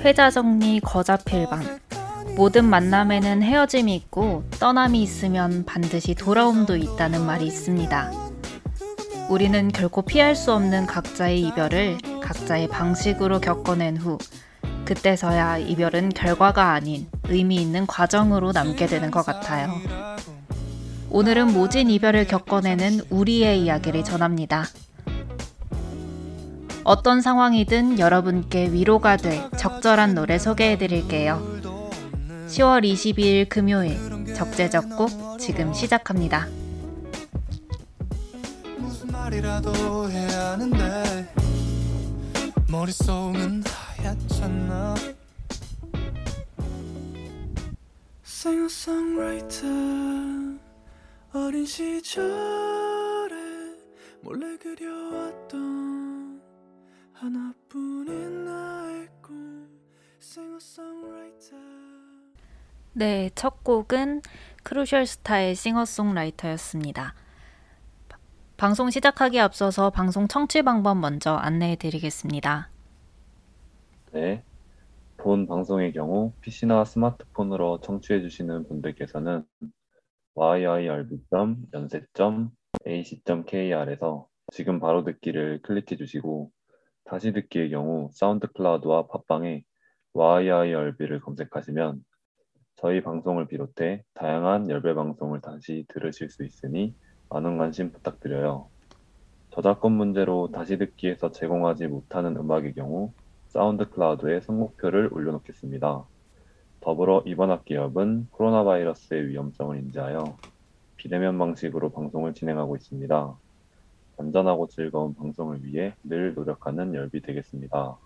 회자 정리 거자필방 모든 만남에는 헤어짐이 있고 떠남이 있으면 반드시 돌아옴도 있다는 말이 있습니다. 우리는 결코 피할 수 없는 각자의 이별을 각자의 방식으로 겪어낸 후 그때서야 이별은 결과가 아닌 의미 있는 과정으로 남게 되는 것 같아요. 오늘은 모진 이별을 겪어내는 우리의 이야기를 전합니다. 어떤 상황이든 여러분께 위로가 될 적절한 노래 소개해 드릴게요. 10월 22일 금요일 적재적곡 지금 시작합니다. 어린 시절에 몰래 그려왔던 하나뿐인 나의 꿈. Singer-songwriter 네, 첫 곡은 크루셜 스타의 싱어송라이터였습니다. 방송 시작하기 앞서서 방송 청취 방법 먼저 안내해 드리겠습니다. 네. 본 방송의 경우 PC나 스마트폰으로 청취해 주시는 분들께서는 yirb.yonsei.ac.kr에서 지금 바로 듣기를 클릭해 주시고 다시 듣기의 경우 사운드 클라우드와 팟빵에 yirb를 검색하시면 저희 방송을 비롯해 다양한 열배 방송을 다시 들으실 수 있으니 많은 관심 부탁드려요. 저작권 문제로 다시 듣기에서 제공하지 못하는 음악의 경우 사운드 클라우드에 선곡표를 올려놓겠습니다. 더불어 이번 학기업은 코로나 바이러스의 위험성을 인지하여 비대면 방식으로 방송을 진행하고 있습니다. 안전하고 즐거운 방송을 위해 늘 노력하는 열비 되겠습니다.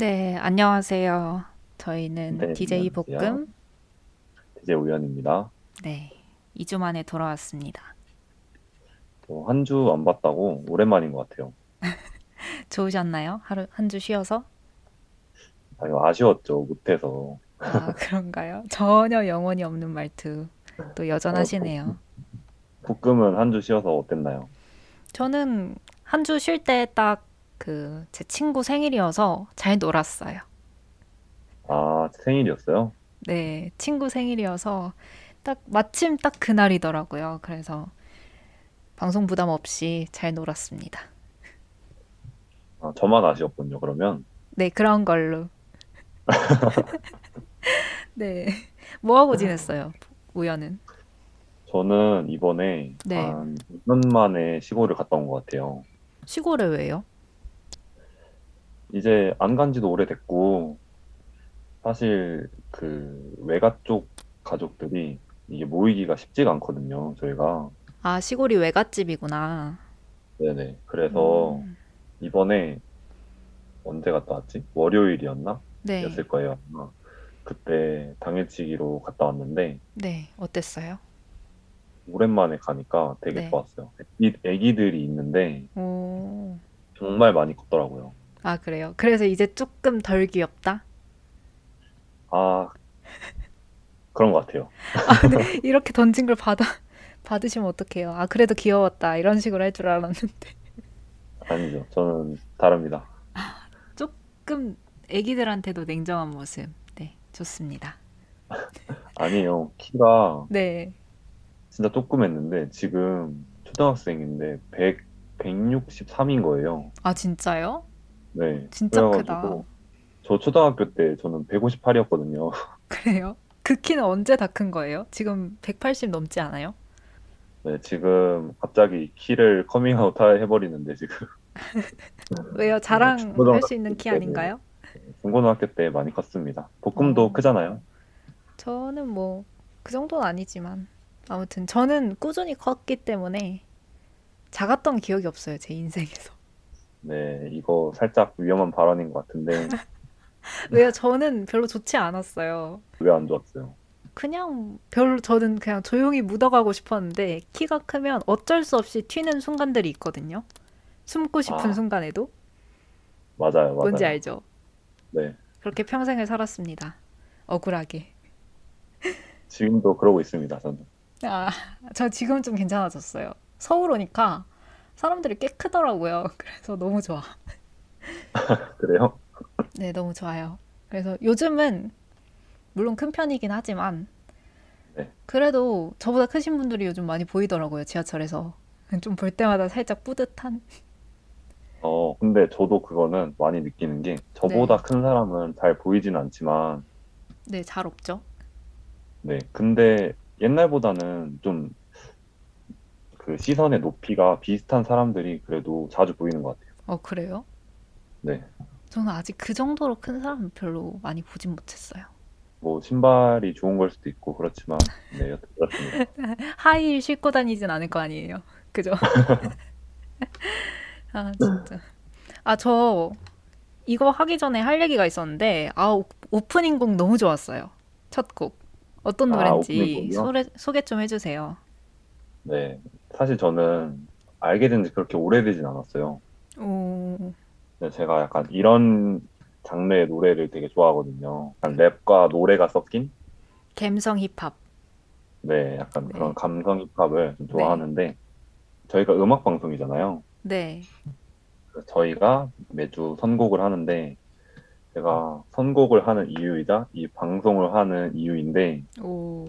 네, 안녕하세요. 저희는 네, DJ 안녕하세요. 볶음 DJ 우연입니다. 네, 2주 만에 돌아왔습니다. 뭐 한주 안 봤다고 오랜만인 것 같아요. 좋으셨나요? 하루 한 주 쉬어서? 아니, 아쉬웠죠. 못해서. 아, 그런가요? 전혀 영혼이 없는 말투. 또 여전하시네요. 어, 볶음은 한 주 쉬어서 어땠나요? 저는 한 주 쉴 때 딱 그 제 친구 생일이어서 잘 놀았어요. 아, 생일이었어요? 네, 친구 생일이어서 딱 마침 딱 그날이더라고요. 그래서 방송 부담 없이 잘 놀았습니다. 아, 저만 아쉬웠군요, 그러면. 네, 그런 걸로. 네. 뭐 하고 지냈어요, 우연은? 저는 이번에 네. 한 2년 만에 시골을 갔다 온 것 같아요. 시골에 왜요? 이제 안 간 지도 오래됐고, 사실 그 외가 쪽 가족들이 이게 모이기가 쉽지가 않거든요, 저희가. 아, 시골이 외갓집이구나. 네네. 그래서 음. 이번에 언제 갔다 왔지? 월요일이었나? 네. 였을 거예요. 아마. 그때 당일치기로 갔다 왔는데 네. 어땠어요? 오랜만에 가니까 되게 네. 좋았어요. 애기, 애기들이 있는데 오. 정말 많이 컸더라고요. 아, 그래요? 그래서 이제 조금 덜 귀엽다? 아, 그런 것 같아요. 아, 네. 이렇게 던진 걸 받아 받으시면 어떡해요? 아, 그래도 귀여웠다. 이런 식으로 할 줄 알았는데. 아니죠. 저는 다릅니다. 아, 조금 애기들한테도 냉정한 모습. 네, 좋습니다. 아니에요. 키가 네. 진짜 조그맸는데 지금 초등학생인데 100, 163인 거예요. 아, 진짜요? 네. 진짜 크다. 저 초등학교 때 저는 158이었거든요. 그래요? 그 키는 언제 다 큰 거예요? 지금 180 넘지 않아요? 네, 지금 갑자기 키를 커밍아웃 해버리는데 지금. 왜요? 자랑할 수 있는 키 아닌가요? 중고등학교 때 많이 컸습니다. 볶음도 어. 크잖아요. 저는 뭐 그 정도는 아니지만 아무튼 저는 꾸준히 컸기 때문에 작았던 기억이 없어요 제 인생에서. 네, 이거 살짝 위험한 발언인 것 같은데. 왜요? 저는 별로 좋지 않았어요. 왜 안 좋았어요? 그냥 별로 저는 그냥 조용히 묻어가고 싶었는데 키가 크면 어쩔 수 없이 튀는 순간들이 있거든요. 숨고 싶은 아. 순간에도 맞아요, 맞아요. 뭔지 알죠? 네. 그렇게 평생을 살았습니다. 억울하게. 지금도 그러고 있습니다, 저는. 아, 저 지금 좀 괜찮아졌어요. 서울 오니까 사람들이 꽤 크더라고요. 그래서 너무 좋아. 그래요? 네, 너무 좋아요. 그래서 요즘은 물론 큰 편이긴 하지만 네. 그래도 저보다 크신 분들이 요즘 많이 보이더라고요. 지하철에서. 좀 볼 때마다 살짝 뿌듯한. 어, 근데 저도 그거는 많이 느끼는 게 저보다 큰 사람은 잘 보이진 않지만 네, 잘 없죠? 네. 근데 옛날보다는 좀 그 시선의 높이가 비슷한 사람들이 그래도 자주 보이는 것 같아요. 어, 그래요? 네. 저는 아직 그 정도로 큰 사람은 별로 많이 보진 못했어요. 뭐 신발이 좋은 걸 수도 있고 그렇지만 네, 여튼 그렇습니다. 하이힐 신고 다니진 않을 거 아니에요. 그죠? 아, 진짜. 아, 저 이거 하기 전에 할 얘기가 있었는데, 아, 오- 오프닝 곡 너무 좋았어요. 첫 곡. 어떤 아, 노래인지 곡이요? 소개, 소개 좀 해주세요. 네. 사실 저는 알게 된 지 그렇게 오래되진 않았어요. 오, 제가 약간 이런 장르의 노래를 되게 좋아하거든요. 약간 랩과 노래가 섞인 갬성 힙합. 네, 약간 네. 그런 감성 힙합을 좀 좋아하는데 저희가 음악 방송이잖아요. 네. 저희가 매주 선곡을 하는데 제가 선곡을 하는 이유이자 이 방송을 하는 이유인데 오,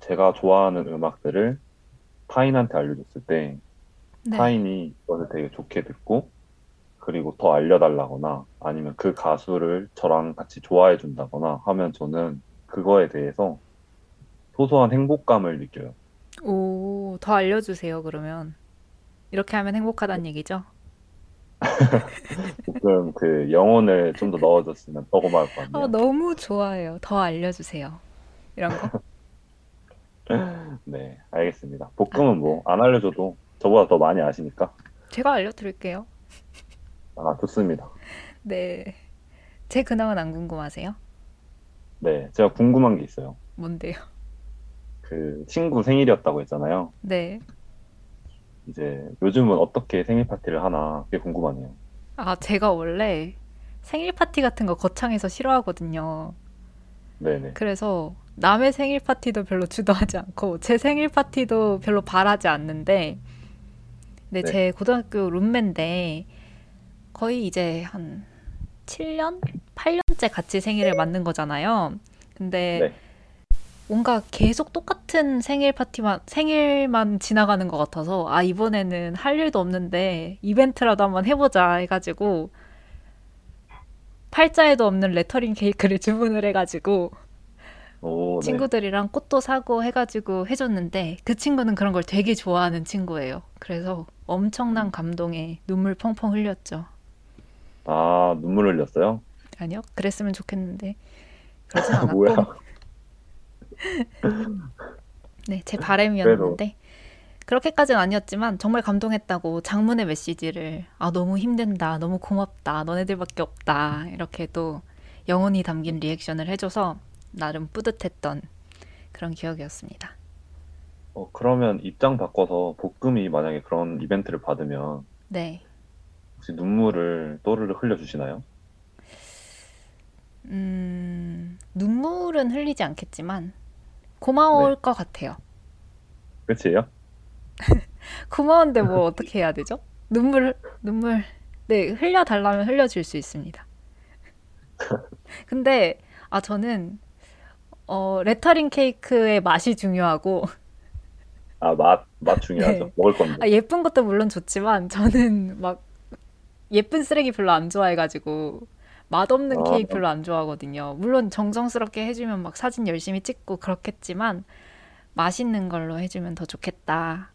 제가 좋아하는 음악들을 타인한테 알려줬을 때 네. 타인이 그것을 되게 좋게 듣고 그리고 더 알려달라거나 아니면 그 가수를 저랑 같이 좋아해 준다거나 하면 저는 그거에 대해서 소소한 행복감을 느껴요. 오, 더 알려주세요, 그러면. 이렇게 하면 행복하다는 얘기죠? 조금 그 영혼을 좀 더 넣어줬으면 더 고마울 것 아, 같네요. 너무 좋아해요. 더 알려주세요. 이런 거. 네, 알겠습니다. 볶음은 뭐 안 알려줘도 저보다 더 많이 아시니까 제가 알려드릴게요. 아 좋습니다. 네. 제 근황은 안 궁금하세요? 네, 제가 궁금한 게 있어요. 뭔데요? 그 친구 생일이었다고 했잖아요. 네. 이제 요즘은 어떻게 생일 파티를 하나 그게 궁금하네요. 아, 제가 원래 생일 파티 같은 거 거창해서 싫어하거든요. 네네. 그래서 남의 생일 파티도 별로 주도하지 않고 제 생일 파티도 별로 바라지 않는데 네, 네. 제 고등학교 룸메인데 거의 이제 한 7년? 8년째 같이 생일을 맞는 거잖아요. 근데 네. 뭔가 계속 똑같은 생일 파티만, 생일만 지나가는 것 같아서, 아, 이번에는 할 일도 없는데, 이벤트라도 한번 해보자 해가지고, 팔자에도 없는 레터링 케이크를 주문을 해가지고, 오, 네. 친구들이랑 꽃도 사고 해가지고 해줬는데, 그 친구는 그런 걸 되게 좋아하는 친구예요. 그래서 엄청난 감동에 눈물 펑펑 흘렸죠. 아, 눈물 흘렸어요? 아니요, 그랬으면 좋겠는데, 그러진 않았고. 뭐야? 네, 제 바람이었는데 그렇게까지는 아니었지만 정말 감동했다고 장문의 메시지를 아 너무 힘든다, 너무 고맙다, 너네들밖에 없다 이렇게 또 영혼이 담긴 리액션을 해줘서 나름 뿌듯했던 그런 기억이었습니다. 어, 그러면 입장 바꿔서 볶음이 만약에 그런 이벤트를 받으면 네, 혹시 눈물을 또르르 흘려주시나요? 음 눈물은 흘리지 않겠지만 고마울 것 같아요. 끝이에요? 고마운데 뭐 어떻게 해야 되죠? 눈물 눈물 네 흘려 달라면 흘려줄 수 있습니다. 근데 아 저는 어 레터링 케이크의 맛이 중요하고 아, 맛, 맛 중요하죠. 네. 먹을 건데. 아, 예쁜 것도 물론 좋지만 저는 막 예쁜 쓰레기 별로 안 좋아해가지고 맛없는 아. 케이크 별로 안 좋아하거든요. 물론 정성스럽게 해주면 막 사진 열심히 찍고 그렇겠지만 맛있는 걸로 해주면 더 좋겠다.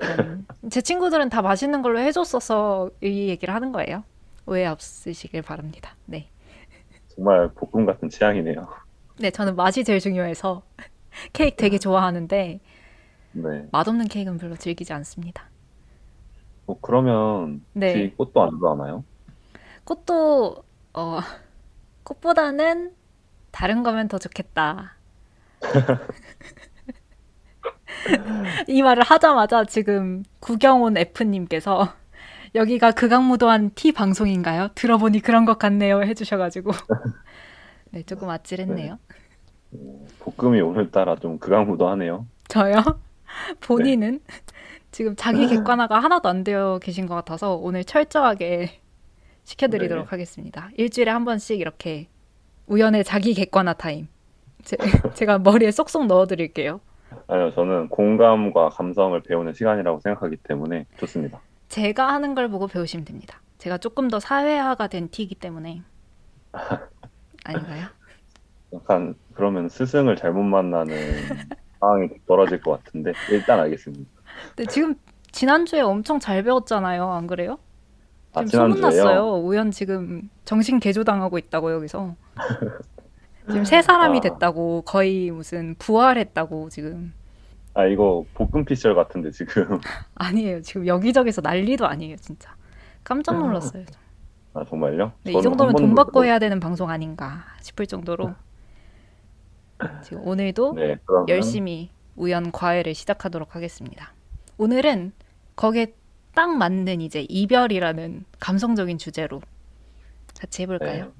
이런 제 친구들은 다 맛있는 걸로 해줬어서 이 얘기를 하는 거예요. 오해 없으시길 바랍니다. 네, 정말 볶음 같은 취향이네요. 네 저는 맛이 제일 중요해서 케이크 되게 좋아하는데 네. 맛없는 케이크는 별로 즐기지 않습니다. 어, 그러면 네. 혹시 꽃도 안 좋아하나요? 꽃도 어 꽃보다는 다른 거면 더 좋겠다. 이 말을 하자마자 지금 구경온 F님께서 여기가 극악무도한 T 방송인가요? 들어보니 그런 것 같네요 해주셔가지고 네 조금 아찔했네요. 어, 볶음이 오늘따라 좀 극악무도하네요. 저요? 본인은 지금 자기 객관화가 하나도 안 되어 계신 것 같아서 오늘 철저하게 시켜드리도록 네. 하겠습니다. 일주일에 한 번씩 이렇게 우연의 자기 객관화 타임 제, 제가 머리에 쏙쏙 넣어드릴게요. 아니요, 저는 공감과 감성을 배우는 시간이라고 생각하기 때문에 좋습니다. 제가 하는 걸 보고 배우시면 됩니다. 제가 조금 더 사회화가 된 T이기 때문에 아닌가요? 약간 그러면 스승을 잘못 만나는 상황이 벌어질 것 같은데 일단 알겠습니다. 근데 지금 지난주에 엄청 잘 배웠잖아요. 안 그래요? 아, 지금? 소문났어요. 우연 지금 정신 개조당하고 있다고 여기서. 지금 세 사람이 아. 됐다고 거의 무슨 부활했다고 지금 아 이거 볶음 피셜 같은데 지금 아니에요. 지금 여기저기서 난리도 아니에요, 진짜. 깜짝 놀랐어요. 아 정말요? 네, 이 정도면 한돈 받고 해야 되는 방송 아닌가 싶을 정도로 지금 오늘도 네 열심히 우연 과외를 시작하도록 하겠습니다. 오늘은 거기에 딱 맞는 이제 이별이라는 감성적인 주제로 같이 해볼까요? 네.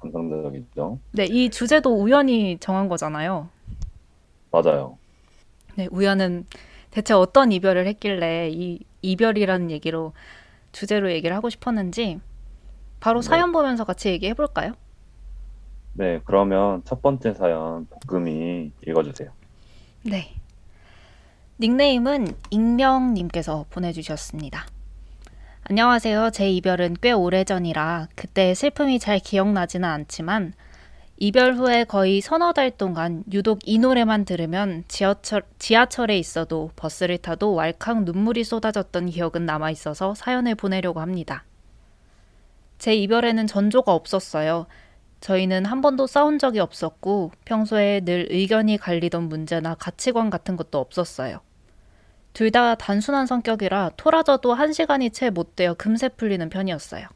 감성적이죠. 네, 이 주제도 우연히 정한 거잖아요. 맞아요. 네, 우연은 대체 어떤 이별을 했길래 이 이별이라는 얘기로 주제로 얘기를 하고 싶었는지 바로 네. 사연 보면서 같이 얘기해 볼까요? 네 그러면 첫 번째 사연 볶음이 읽어주세요. 네. 닉네임은 익명님께서 보내주셨습니다. 안녕하세요. 제 이별은 꽤 오래전이라 그때의 슬픔이 잘 기억나지는 않지만 이별 후에 거의 서너 달 동안 유독 이 노래만 들으면 지하철, 지하철에 있어도 버스를 타도 왈칵 눈물이 쏟아졌던 기억은 남아 있어서 사연을 보내려고 합니다. 제 이별에는 전조가 없었어요. 저희는 한 번도 싸운 적이 없었고 평소에 늘 의견이 갈리던 문제나 가치관 같은 것도 없었어요. 둘 다 단순한 성격이라 토라져도 한 시간이 채 못 되어 금세 풀리는 편이었어요.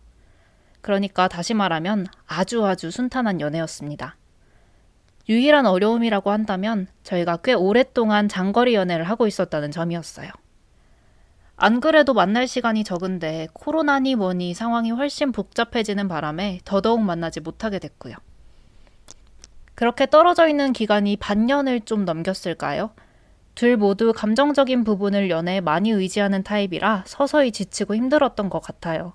그러니까 다시 말하면 아주 아주 순탄한 연애였습니다. 유일한 어려움이라고 한다면 저희가 꽤 오랫동안 장거리 연애를 하고 있었다는 점이었어요. 안 그래도 만날 시간이 적은데 코로나니 뭐니 상황이 훨씬 복잡해지는 바람에 더더욱 만나지 못하게 됐고요. 그렇게 떨어져 있는 기간이 반년을 좀 넘겼을까요? 둘 모두 감정적인 부분을 연애에 많이 의지하는 타입이라 서서히 지치고 힘들었던 것 같아요.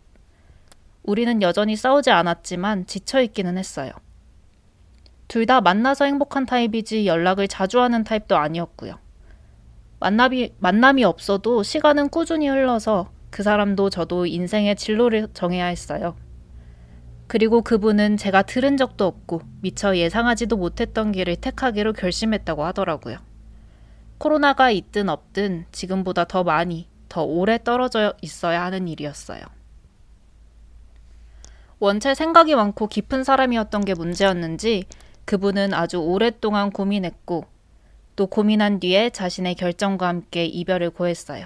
우리는 여전히 싸우지 않았지만 지쳐 있기는 했어요. 둘 다 만나서 행복한 타입이지 연락을 자주 하는 타입도 아니었고요. 만남이, 만남이 없어도 시간은 꾸준히 흘러서 그 사람도 저도 인생의 진로를 정해야 했어요. 그리고 그분은 제가 들은 적도 없고 미처 예상하지도 못했던 길을 택하기로 결심했다고 하더라고요. 코로나가 있든 없든 지금보다 더 많이, 더 오래 떨어져 있어야 하는 일이었어요. 원체 생각이 많고 깊은 사람이었던 게 문제였는지 그분은 아주 오랫동안 고민했고 또 고민한 뒤에 자신의 결정과 함께 이별을 고했어요.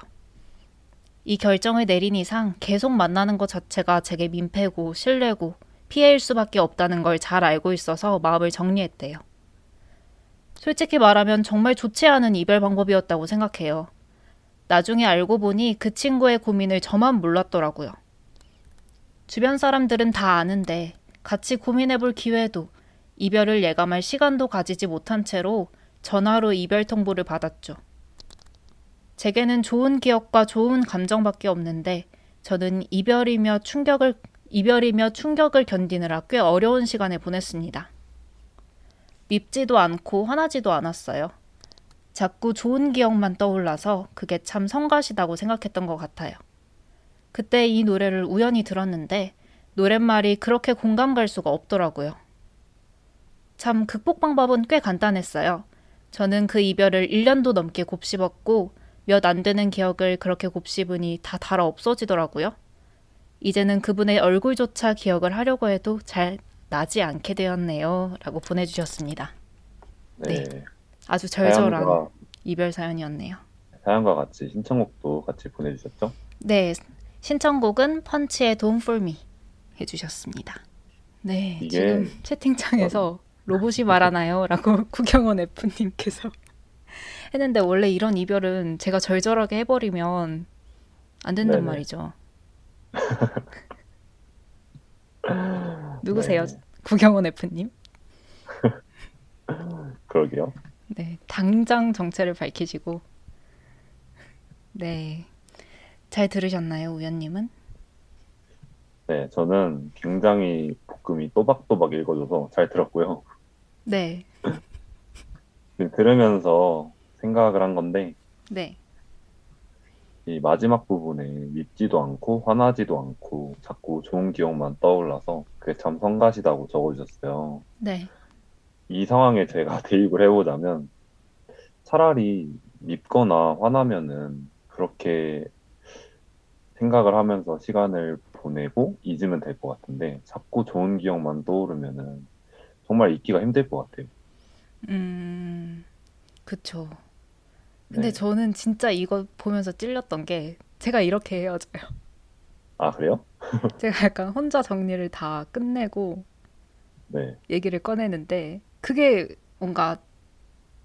이 결정을 내린 이상 계속 만나는 것 자체가 제게 민폐고 신뢰고 피해일 수밖에 없다는 걸 잘 알고 있어서 마음을 정리했대요. 솔직히 말하면 정말 좋지 않은 이별 방법이었다고 생각해요. 나중에 알고 보니 그 친구의 고민을 저만 몰랐더라고요. 주변 사람들은 다 아는데 같이 고민해 볼 기회도 이별을 예감할 시간도 가지지 못한 채로 전화로 이별 통보를 받았죠. 제게는 좋은 기억과 좋은 감정밖에 없는데 저는 이별이며 충격을 이별이며 충격을 견디느라 꽤 어려운 시간을 보냈습니다. 밉지도 않고 화나지도 않았어요. 자꾸 좋은 기억만 떠올라서 그게 참 성가시다고 생각했던 것 같아요. 그때 이 노래를 우연히 들었는데 노랫말이 그렇게 공감 갈 수가 없더라고요. 참 극복 방법은 꽤 간단했어요. 저는 그 이별을 1년도 넘게 곱씹었고 몇 안 되는 기억을 그렇게 곱씹으니 다 달아 없어지더라고요. 이제는 그분의 얼굴조차 기억을 하려고 해도 잘 나지 않게 되었네요. 라고 보내주셨습니다. 네. 아주 절절한 사연과, 이별 사연이었네요. 사연과 같이 신청곡도 같이 보내주셨죠? 네, 신청곡은 펀치의 Don't For Me 해주셨습니다. 네, 이게- 지금 채팅창에서 로봇이 말하나요? 라고 구경원 F님께서 했는데 원래 이런 이별은 제가 절절하게 해버리면 안 된단 네네. 말이죠. 누구세요? 네. 구경원 F님? 그러게요. 네, 당장 정체를 밝히시고 네, 잘 들으셨나요, 우연님은? 네, 저는 굉장히 볶음이 또박또박 읽어줘서 잘 들었고요. 네, 지금 들으면서 생각을 한 건데, 네, 이 마지막 부분에 밉지도 않고 화나지도 않고 자꾸 좋은 기억만 떠올라서 그게 참 성가시다고 적어주셨어요. 네, 이 상황에 제가 대입을 해보자면 차라리 밉거나 화나면은 그렇게 생각을 하면서 시간을 보내고 잊으면 될 것 같은데 자꾸 좋은 기억만 떠오르면은 정말 잊기가 힘들 것 같아요. 음, 그쵸. 근데 네. 저는 진짜 이거 보면서 찔렸던 게 제가 이렇게 헤어져요. 아, 그래요? 제가 약간 혼자 정리를 다 끝내고 네. 얘기를 꺼내는데 그게 뭔가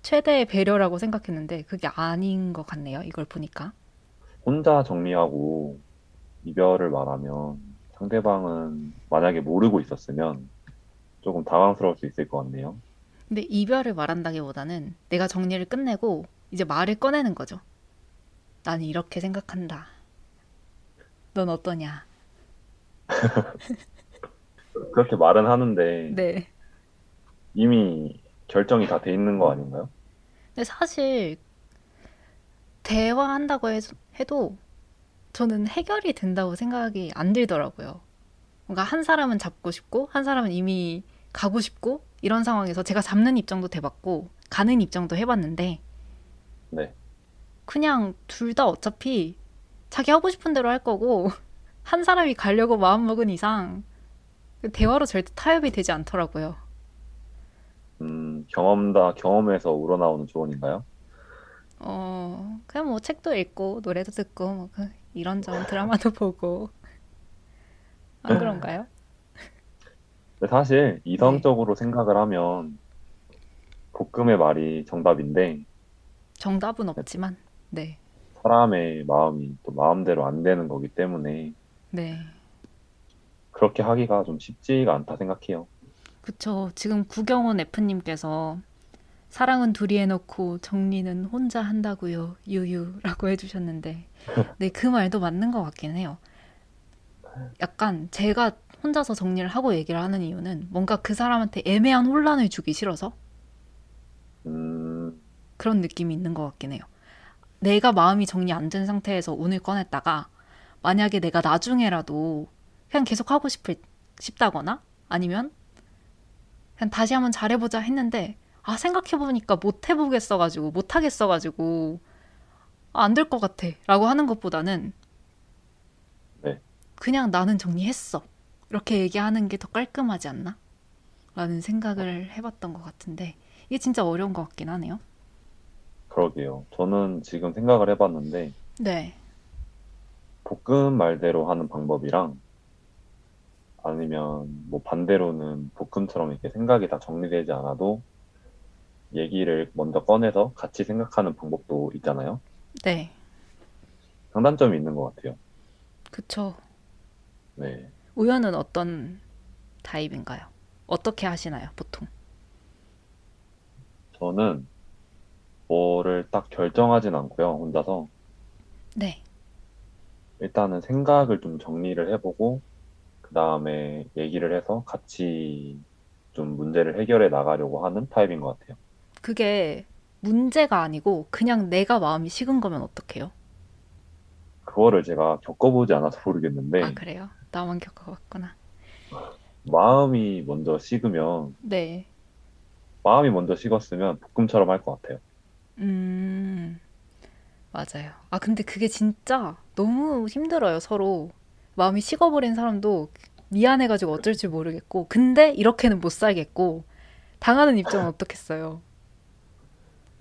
최대의 배려라고 생각했는데 그게 아닌 것 같네요. 이걸 보니까. 혼자 정리하고 이별을 말하면 상대방은 만약에 모르고 있었으면 조금 당황스러울 수 있을 것 같네요. 근데 이별을 말한다기보다는 내가 정리를 끝내고 이제 말을 꺼내는 거죠. 나는 이렇게 생각한다. 넌 어떠냐? 그렇게 말은 하는데 네. 이미 결정이 다 돼 있는 거 아닌가요? 근데 사실 대화한다고 해- 해도 저는 해결이 된다고 생각이 안 들더라고요. 뭔가 한 사람은 잡고 싶고 한 사람은 이미 가고 싶고 이런 상황에서 제가 잡는 입장도 돼봤고 가는 입장도 해봤는데 네. 그냥 둘 다 어차피 자기 하고 싶은 대로 할 거고 한 사람이 가려고 마음먹은 이상 그 대화로 절대 타협이 되지 않더라고요. 음, 경험다 경험에서 우러나오는 조언인가요? 어, 그냥 뭐 책도 읽고 노래도 듣고 뭐그 이런저런 드라마도 보고 안 그런가요? 근데 사실 이성적으로 생각을 하면 볶음의 말이 정답인데 정답은 없지만 네, 사람의 마음이 또 마음대로 안 되는 거기 때문에 네, 그렇게 하기가 좀 쉽지가 않다 생각해요. 그쵸. 지금 구경원 F님께서 사랑은 둘이 해놓고 정리는 혼자 한다고요, 유유라고 해주셨는데, 네, 그 말도 맞는 것 같긴 해요. 약간 제가 혼자서 정리를 하고 얘기를 하는 이유는 뭔가 그 사람한테 애매한 혼란을 주기 싫어서 음, 그런 느낌이 있는 것 같긴 해요. 내가 마음이 정리 안 된 상태에서 운을 꺼냈다가 만약에 내가 나중에라도 그냥 계속 하고 싶을, 싶다거나 아니면 그냥 다시 한번 잘해보자 했는데 아 생각해보니까 못 해보겠어가지고 못 하겠어가지고 아, 안될 것 같아 라고 하는 것보다는 네. 그냥 나는 정리했어 이렇게 얘기하는 게 더 깔끔하지 않나? 라는 생각을 해봤던 것 같은데 이게 진짜 어려운 것 같긴 하네요. 그러게요. 저는 지금 생각을 해봤는데 네. 볶음 말대로 하는 방법이랑 아니면 뭐 반대로는 볶음처럼 이렇게 생각이 다 정리되지 않아도 얘기를 먼저 꺼내서 같이 생각하는 방법도 있잖아요. 네. 장단점이 있는 것 같아요. 그쵸. 네. 우연은 어떤 타입인가요? 어떻게 하시나요, 보통? 저는 뭐를 딱 결정하진 않고요, 혼자서. 네. 일단은 생각을 좀 정리를 해보고, 그 다음에 얘기를 해서 같이 좀 문제를 해결해 나가려고 하는 타입인 것 같아요. 그게 문제가 아니고 그냥 내가 마음이 식은 거면 어떡해요? 그거를 제가 겪어보지 않아서 모르겠는데, 아, 그래요? 나만 겪어봤구나. 마음이 먼저 식으면, 네. 마음이 먼저 식었으면 볶음처럼 할 것 같아요. 음, 맞아요. 아, 근데 그게 진짜 너무 힘들어요, 서로. 마음이 식어버린 사람도 미안해가지고 어쩔 줄 모르겠고, 근데 이렇게는 못 살겠고, 당하는 입장은 어떻겠어요?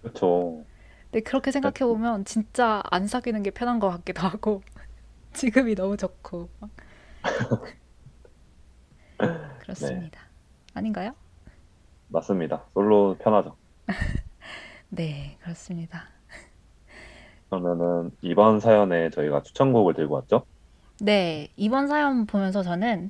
그렇죠. 근데 그렇게 생각해보면 진짜 안 사귀는 게 편한 것 같기도 하고, 지금이 너무 좋고. 그렇습니다. 아닌가요? 맞습니다. 솔로 편하죠. 네, 그렇습니다. 그러면은 이번 사연에 저희가 추천곡을 들고 왔죠? 네, 이번 사연 보면서 저는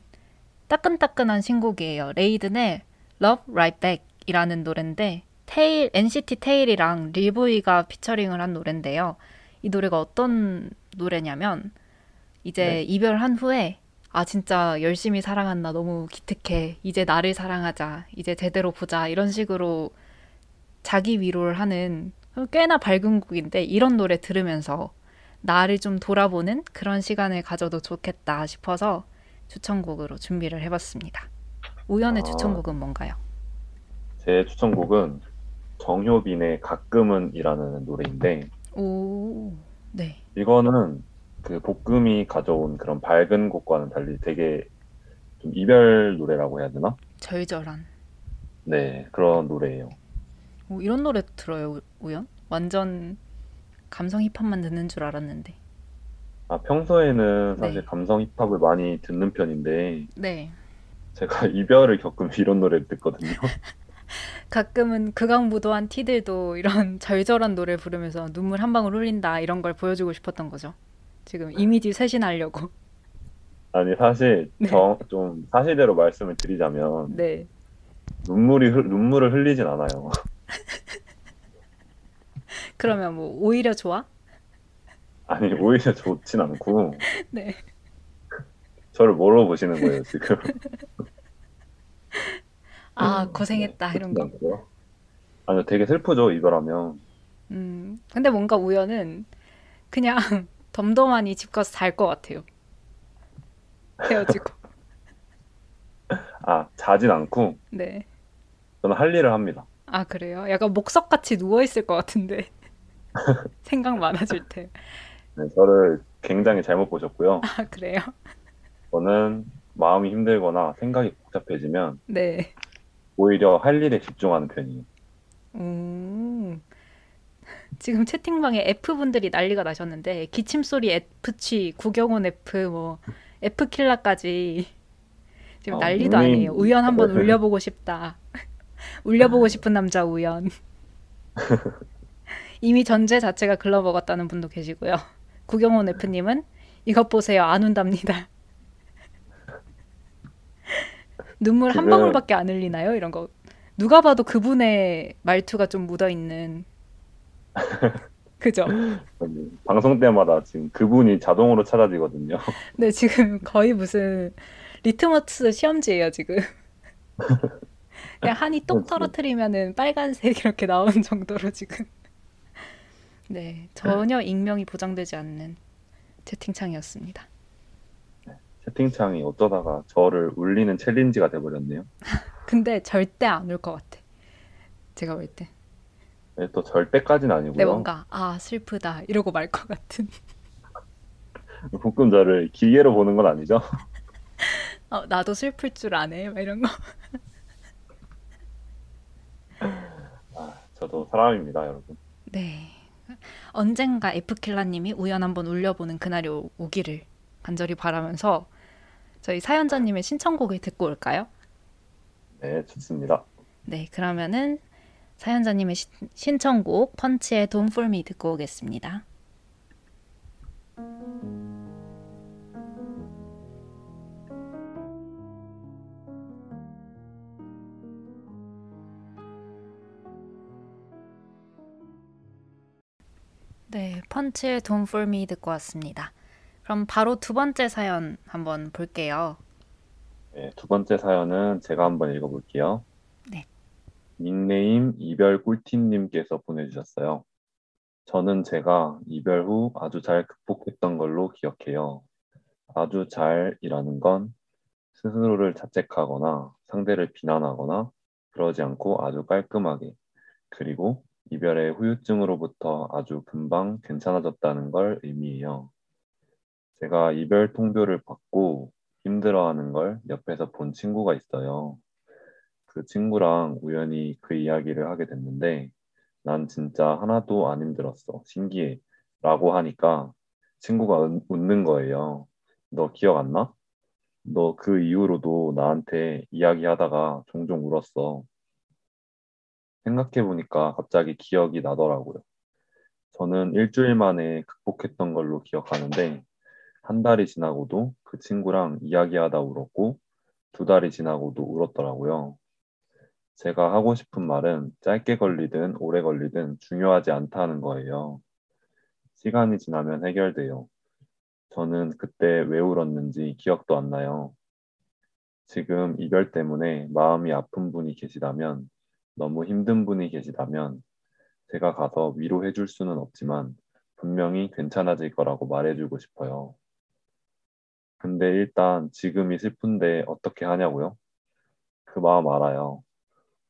따끈따끈한 신곡이에요. 레이든의 Love Right Back 이라는 노래인데 테일, NCT 테일이랑 릴보이가 피처링을 한 노래인데요. 이 노래가 어떤 노래냐면 이제 네. 이별한 후에 아 진짜 열심히 사랑한다 너무 기특해 이제 나를 사랑하자 이제 제대로 보자 이런 식으로 자기 위로를 하는 꽤나 밝은 곡인데 이런 노래 들으면서 나를 좀 돌아보는 그런 시간을 가져도 좋겠다 싶어서 추천곡으로 준비를 해봤습니다. 우연의 아. 추천곡은 뭔가요? 제 추천곡은 정효빈의 가끔은이라는 노래인데 오, 네. 이거는 그 볶음이 가져온 그런 밝은 곡과는 달리 되게 좀 이별 노래라고 해야 되나? 절절한. 네, 그런 노래예요. 오, 이런 노래 들어요, 우- 우연? 완전 감성 힙합만 듣는 줄 알았는데. 아, 평소에는 사실 네. 감성 힙합을 많이 듣는 편인데 네. 제가 이별을 겪으면 이런 노래를 듣거든요. 가끔은 극악무도한 티들도 이런 절절한 노래 부르면서 눈물 한 방울 흘린다 이런 걸 보여주고 싶었던 거죠. 지금 이미지 쇄신하려고. 아니 사실 네. 정- 좀 사실대로 말씀을 드리자면 네. 눈물이 흘- 눈물을 흘리진 않아요. 그러면 뭐 오히려 좋아? 아니 오히려 좋진 않고 네. 저를 뭐로 보시는 거예요 지금? 아, 고생했다 이런 거. 않고요. 아니요 되게 슬프죠 이별하면. 음. 근데 뭔가 우연은 그냥 덤덤하니 집 가서 잘 것 같아요. 헤어지고. 아 자진 않고 네. 저는 할 일을 합니다. 아, 그래요? 약간 목석같이 누워 있을 것 같은데. 생각 많아질 때. 네, 저를 굉장히 잘못 보셨고요. 아, 그래요? 저는 마음이 힘들거나 생각이 복잡해지면 네. 오히려 할 일에 집중하는 편이에요. 음. 지금 채팅방에 F분들이 난리가 나셨는데, 기침 소리 F취, 구경온 F, 뭐, F킬라까지 지금 아, 난리도 아니에요. 우연 한번 울려보고 싶다. 울려보고 싶은 남자 우연. 이미 전제 자체가 글러 먹었다는 분도 계시고요. 구경온 F님은 이것 보세요. 안 운답니다. 눈물 한 방울밖에 안 흘리나요? 이런 거. 누가 봐도 그분의 말투가 좀 묻어 있는. 그죠? 방송 때마다 지금 그분이 자동으로 찾아지거든요. 네, 지금 거의 무슨 리트머스 시험지예요, 지금. 그냥 한이 똑. 떨어뜨리면은 빨간색 이렇게 나오는 정도로 지금. 네, 전혀 익명이 보장되지 않는 채팅창이었습니다. 채팅창이 어쩌다가 저를 울리는 챌린지가 돼버렸네요. 근데 절대 안올것 같아. 제가 볼 때. 네, 또 절대까지는 아니고요. 내 뭔가 아 슬프다 이러고 말 것 같은. 저를 기계로 보는 건 아니죠? 어, 나도 슬플 줄 아네. 막 이런 거. 아, 저도 사람입니다, 여러분. 네. 언젠가 에프킬라님이 우연 한번 울려보는 그날이 오- 오기를 간절히 바라면서 저희 사연자님의 신청곡을 듣고 올까요? 네, 좋습니다. 네, 그러면은 사연자님의 시- 신청곡 펀치의 Don't Me 듣고 오겠습니다. 네, 펀치의 Don't For Me 듣고 왔습니다. 그럼 바로 두 번째 사연 한번 볼게요. 네, 두 번째 사연은 제가 한번 읽어볼게요. 네. 닉네임 이별 꿀팁님께서 보내주셨어요. 저는 제가 이별 후 아주 잘 극복했던 걸로 기억해요. 아주 잘이라는 건 스스로를 자책하거나 상대를 비난하거나 그러지 않고 아주 깔끔하게 그리고 이별의 후유증으로부터 아주 금방 괜찮아졌다는 걸 의미해요. 제가 이별 통보를 받고 힘들어하는 걸 옆에서 본 친구가 있어요. 그 친구랑 우연히 그 이야기를 하게 됐는데 난 진짜 하나도 안 힘들었어. 신기해. 라고 하니까 친구가 은- 웃는 거예요. 너 기억 안 나? 너 그 이후로도 나한테 이야기하다가 종종 울었어. 생각해보니까 갑자기 기억이 나더라고요. 저는 일주일 만에 극복했던 걸로 기억하는데, 한 달이 지나고도 그 친구랑 이야기하다 울었고, 두 달이 지나고도 울었더라고요. 제가 하고 싶은 말은 짧게 걸리든 오래 걸리든 중요하지 않다는 거예요. 시간이 지나면 해결돼요. 저는 그때 왜 울었는지 기억도 안 나요. 지금 이별 때문에 마음이 아픈 분이 계시다면, 너무 힘든 분이 계시다면, 제가 가서 위로해 줄 수는 없지만, 분명히 괜찮아질 거라고 말해주고 싶어요. 근데 일단 지금이 슬픈데 어떻게 하냐고요? 그 마음 알아요.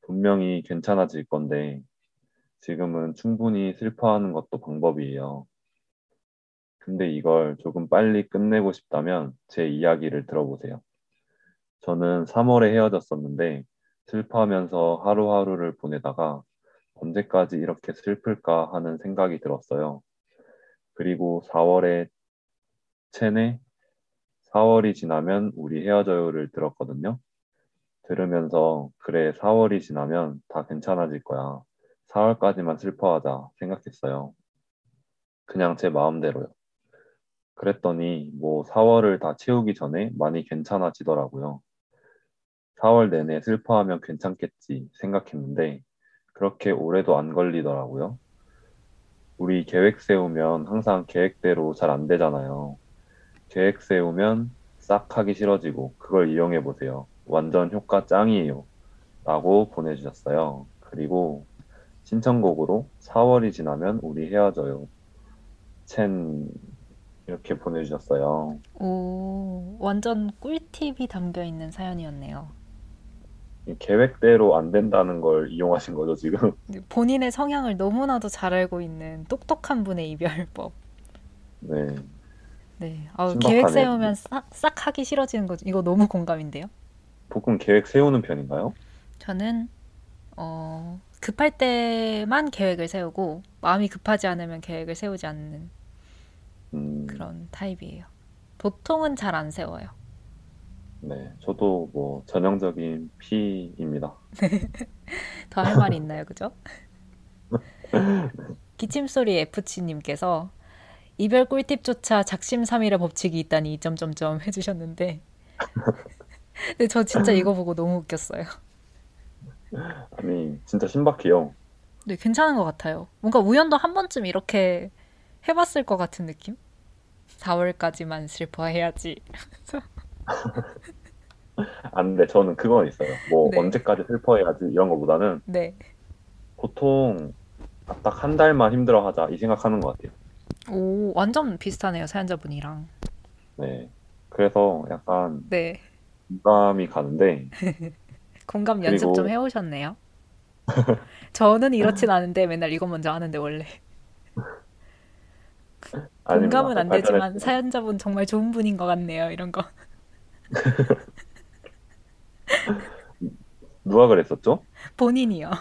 분명히 괜찮아질 건데, 지금은 충분히 슬퍼하는 것도 방법이에요. 근데 이걸 조금 빨리 끝내고 싶다면 제 이야기를 들어보세요. 저는 3월에 헤어졌었는데 슬퍼하면서 하루하루를 보내다가 언제까지 이렇게 슬플까 하는 생각이 들었어요. 그리고 4월에 체내 4월이 지나면 우리 헤어져요를 들었거든요. 들으면서 그래 4월이 지나면 다 괜찮아질 거야. 4월까지만 슬퍼하자 생각했어요. 그냥 제 마음대로요. 그랬더니 뭐 4월을 다 채우기 전에 많이 괜찮아지더라고요. 4월 내내 슬퍼하면 괜찮겠지 생각했는데 그렇게 오래도 안 걸리더라고요. 우리 계획 세우면 항상 계획대로 잘 안 되잖아요. 계획 세우면 싹 하기 싫어지고 그걸 이용해 보세요. 완전 효과 짱이에요. 라고 보내주셨어요. 그리고 신청곡으로 4월이 지나면 우리 헤어져요. 첸 이렇게 보내주셨어요. 오, 완전 꿀팁이 담겨 있는 사연이었네요. 계획대로 안 된다는 걸 이용하신 거죠, 지금? 본인의 성향을 너무나도 잘 알고 있는 똑똑한 분의 이별법. 네. 네. 아. 계획 세우면 싹, 싹 하기 싫어지는 거죠. 이거 너무 공감인데요. 보통 계획 세우는 편인가요? 저는 어, 급할 때만 계획을 세우고 마음이 급하지 않으면 계획을 세우지 않는 음, 그런 타입이에요. 보통은 잘 안 세워요. 네. 저도 뭐 전형적인 P입니다. 더 할 말이 있나요, 그죠? 기침소리 FC님께서 이별 꿀팁조차 작심삼일의 법칙이 있다니 점점점 해주셨는데 근데 저 진짜 이거 보고 너무 웃겼어요. 아니, 진짜 신박해요. 네, 괜찮은 것 같아요. 뭔가 우연도 한 번쯤 이렇게 해봤을 것 같은 느낌? 4월까지만 슬퍼해야지. 아, 근데 저는 그건 있어요. 뭐 네. 언제까지 슬퍼해야지 이런 거보다는 네. 보통 딱 한 달만 힘들어하자 이 생각하는 것 같아요. 오, 완전 비슷하네요, 사연자분이랑. 네. 그래서 약간 네. 공감이 가는데 공감 연습 그리고- 좀 해오셨네요. 저는 이렇진 않은데 맨날 이거 먼저 하는데 원래. 공감은 안 되지만 사연자분 정말 좋은 분인 것 같네요. 이런 거. 누가 그랬었죠? 본인이요.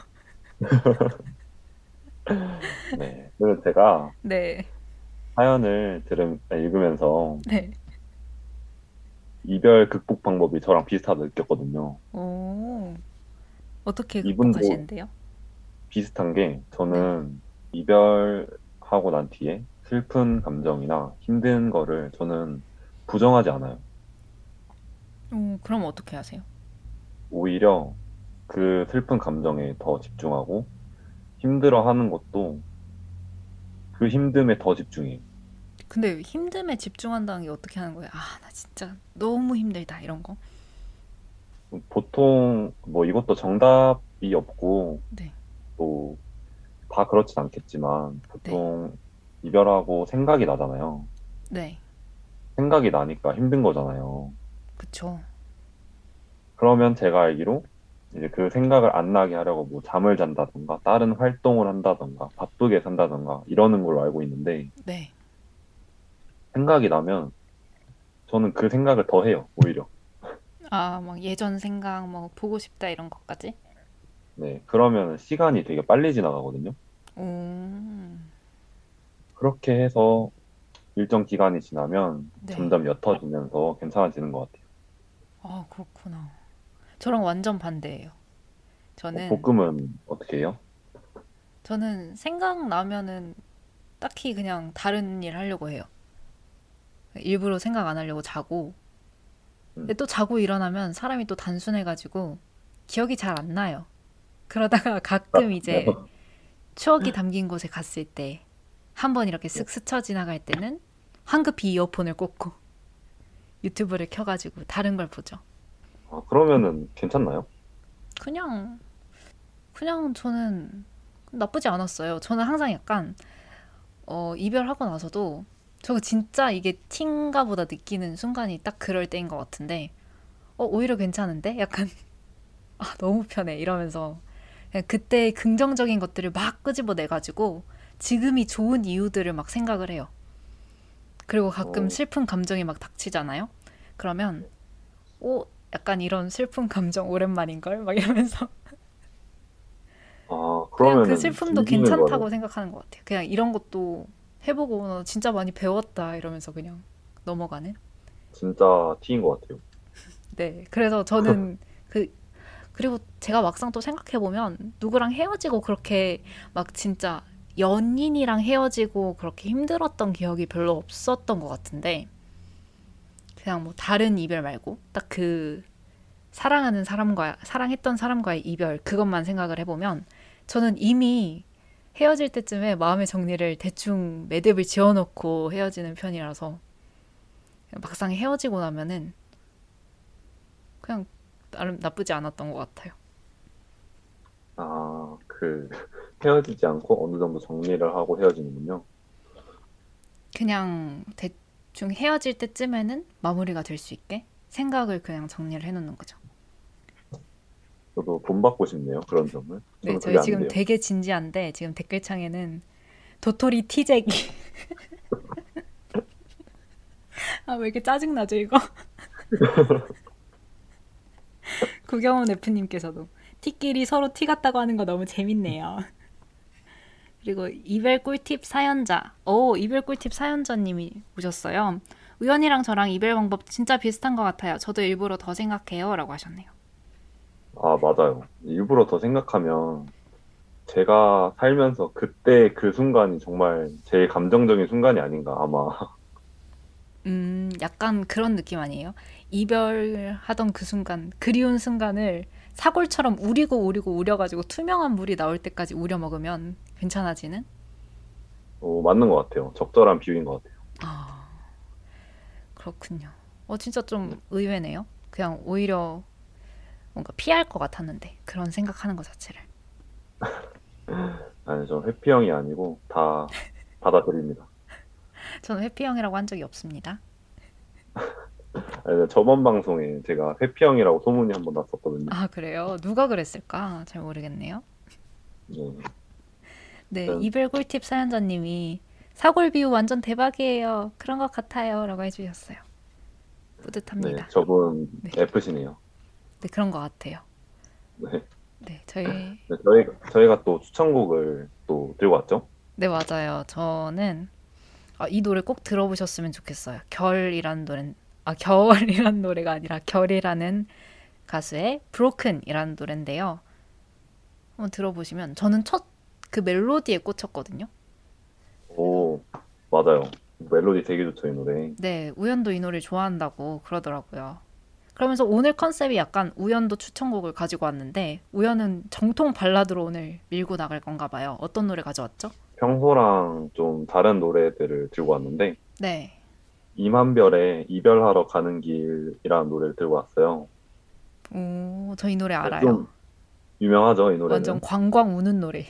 네. 그래서 제가 네. 사연을 들음 읽으면서 네. 이별 극복 방법이 저랑 비슷하다 느꼈거든요. 오. 어떻게 극복하시는데요? 비슷한 게 저는 이별하고 난 뒤에 슬픈 감정이나 힘든 거를 저는 부정하지 않아요. 오, 그럼 어떻게 하세요? 오히려 그 슬픈 감정에 더 집중하고 힘들어 하는 것도 그 힘듦에 더 집중해요. 근데 힘듦에 집중한다는 게 어떻게 하는 거예요? 아, 나 진짜 너무 힘들다. 이런 거. 보통 뭐 이것도 정답이 없고 네. 또 다 그렇진 않겠지만 보통 이별하고 생각이 나잖아요. 네. 생각이 나니까 힘든 거잖아요. 그쵸. 그러면 제가 알기로 이제 그 생각을 안 나게 하려고 뭐 잠을 잔다던가 다른 활동을 한다던가 바쁘게 산다던가 이러는 걸로 알고 있는데 네. 생각이 나면 저는 그 생각을 더 해요, 오히려. 아, 막 예전 생각, 뭐 보고 싶다 이런 것까지? 네, 그러면 시간이 되게 빨리 지나가거든요. 오. 그렇게 해서 일정 기간이 지나면 네. 점점 옅어지면서 괜찮아지는 것 같아요. 아, 그렇구나. 저랑 완전 반대예요. 저는 어, 볶음은 어떻게 해요? 저는 생각나면은 딱히 그냥 다른 일 하려고 해요. 일부러 생각 안 하려고 자고. 근데 음. 또 자고 일어나면 사람이 또 단순해가지고 기억이 잘 안 나요. 그러다가 가끔 이제 추억이 담긴 곳에 갔을 때 한 번 이렇게 쓱 스쳐 지나갈 때는 황급히 이어폰을 꽂고 유튜브를 켜가지고 다른 걸 보죠. 아, 그러면은 괜찮나요? 그냥 그냥 저는 나쁘지 않았어요. 저는 항상 약간 어, 이별하고 나서도 저거 진짜 이게 티인가 보다 느끼는 순간이 딱 그럴 때인 것 같은데 어, 오히려 괜찮은데? 약간 아, 너무 편해 이러면서 그냥 그때 긍정적인 것들을 막 끄집어내 가지고 지금이 좋은 이유들을 막 생각을 해요. 그리고 가끔 어. 슬픈 감정이 막 닥치잖아요. 그러면 오 약간 이런 슬픈 감정 오랜만인 걸 막 이러면서 아, 그냥 그 슬픔도 괜찮다고 거예요? 생각하는 것 같아요. 그냥 이런 것도 해보고 나 진짜 많이 배웠다 이러면서 그냥 넘어가는. 진짜 T인 것 같아요. 네, 그래서 저는 그 그리고 제가 막상 또 생각해 보면 누구랑 헤어지고 그렇게 막 진짜 연인이랑 헤어지고 그렇게 힘들었던 기억이 별로 없었던 것 같은데 그냥 뭐 다른 이별 말고 딱 그 사랑하는 사람과 사랑했던 사람과의 이별 그것만 생각을 해보면 저는 이미 헤어질 때쯤에 마음의 정리를 대충 매듭을 지어놓고 헤어지는 편이라서 막상 헤어지고 나면은 그냥 나름 나쁘지 않았던 것 같아요. 아, 그 헤어지지 않고 어느 정도 정리를 하고 헤어지는군요. 그냥 대충 헤어질 때쯤에는 마무리가 될 수 있게 생각을 그냥 정리를 해놓는 거죠. 저도 본받고 싶네요. 그런 점을. 네, 저희 지금. 되게 진지한데 지금 댓글창에는 도토리 티제기 아 왜 이렇게 짜증 나죠 이거? 구경원 F님께서도 티끼리 서로 티 같다고 하는 거 너무 재밌네요. 그리고 이별 꿀팁 사연자, 오 이별 꿀팁 사연자님이 오셨어요. 우연이랑 저랑 이별 방법 진짜 비슷한 것 같아요. 저도 일부러 더 생각해요 라고 하셨네요. 아, 맞아요. 일부러 더 생각하면 제가 살면서 그때 그 순간이 정말 제일 감정적인 순간이 아닌가, 아마. 음, 약간 그런 느낌 아니에요? 이별하던 그 순간, 그리운 순간을 사골처럼 우리고 우리고 우려가지고 투명한 물이 나올 때까지 우려 먹으면 괜찮아지는? 어, 맞는 것 같아요. 적절한 비유인 것 같아요. 아, 그렇군요. 어, 진짜 좀 의외네요. 그냥 오히려 뭔가 피할 것 같았는데, 그런 생각하는 것 자체를. 아니, 저 회피형이 아니고 다 받아들입니다. 저는 회피형이라고 한 적이 없습니다. 아니, 저번 방송에 제가 회피형이라고 소문이 한 번 났었거든요. 아, 그래요? 누가 그랬을까? 잘 모르겠네요. 네. 네, 음. 이별 꿀팁 사연자님이 사골 비유 완전 대박이에요. 그런 것 같아요. 라고 해주셨어요. 네, 뿌듯합니다. 저분 네. F시네요. 네, 그런 것 같아요. 네. 네, 저희, 네, 저희, 저희가 또 추천곡을 또 들고 왔죠? 네, 맞아요. 저는 아, 이 노래 꼭 들어보셨으면 좋겠어요. 결이라는 노래, 아, 겨울이라는 노래가 아니라 결이라는 가수의 브로큰이라는 노래인데요. 한번 들어보시면 저는 첫 그 멜로디에 꽂혔거든요. 오, 맞아요. 멜로디 되게 좋죠, 이 노래. 네, 우연도 이 노래 좋아한다고 그러더라고요. 그러면서 오늘 컨셉이 약간 우연도 추천곡을 가지고 왔는데 우연은 정통 발라드로 오늘 밀고 나갈 건가 봐요. 어떤 노래 가져왔죠? 평소랑 좀 다른 노래들을 들고 왔는데, 네. 이만별의 이별하러 가는 길이라는 노래를 들고 왔어요. 오, 저 이 노래 알아요. 좀 유명하죠, 이 노래는. 완전 광광 우는 노래.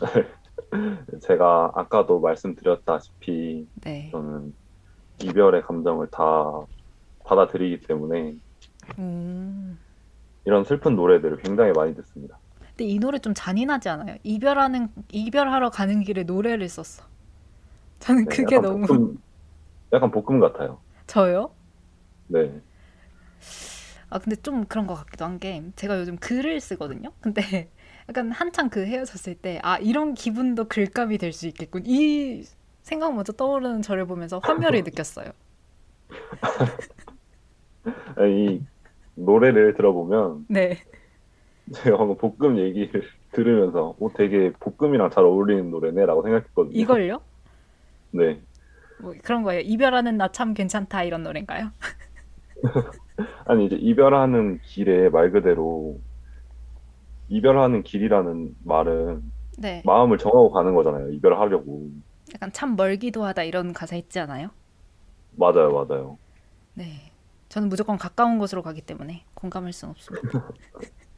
제가 아까도 말씀드렸다시피 네. 저는 이별의 감정을 다 받아들이기 때문에 음. 이런 슬픈 노래들을 굉장히 많이 듣습니다. 근데 이 노래 좀 잔인하지 않아요? 이별하는 이별하러 가는 길에 노래를 썼어. 저는 네, 그게 약간 너무 볶음, 약간 볶음 같아요. 저요? 네. 아 근데 좀 그런 것 같기도 한 게 제가 요즘 글을 쓰거든요. 근데 약간 한창 그 헤어졌을 때 아 이런 기분도 글감이 될 수 있겠군 이 생각 먼저 떠오르는 저를 보면서 환멸을 느꼈어요. 이 노래를 들어보면 네. 제가 방금 볶음 얘기를 들으면서 어, 되게 볶음이랑 잘 어울리는 노래네라고 생각했거든요. 이걸요? 네. 뭐 그런 거예요. 이별하는 나 참 괜찮다 이런 노래인가요? 아니 이제 이별하는 길에 말 그대로 이별하는 길이라는 말은 네. 마음을 정하고 가는 거잖아요. 이별하려고. 약간 참 멀기도 하다 이런 가사 있지 않아요? 맞아요, 맞아요. 네. 저는 무조건 가까운 곳으로 가기 때문에 공감할 수는 없습니다.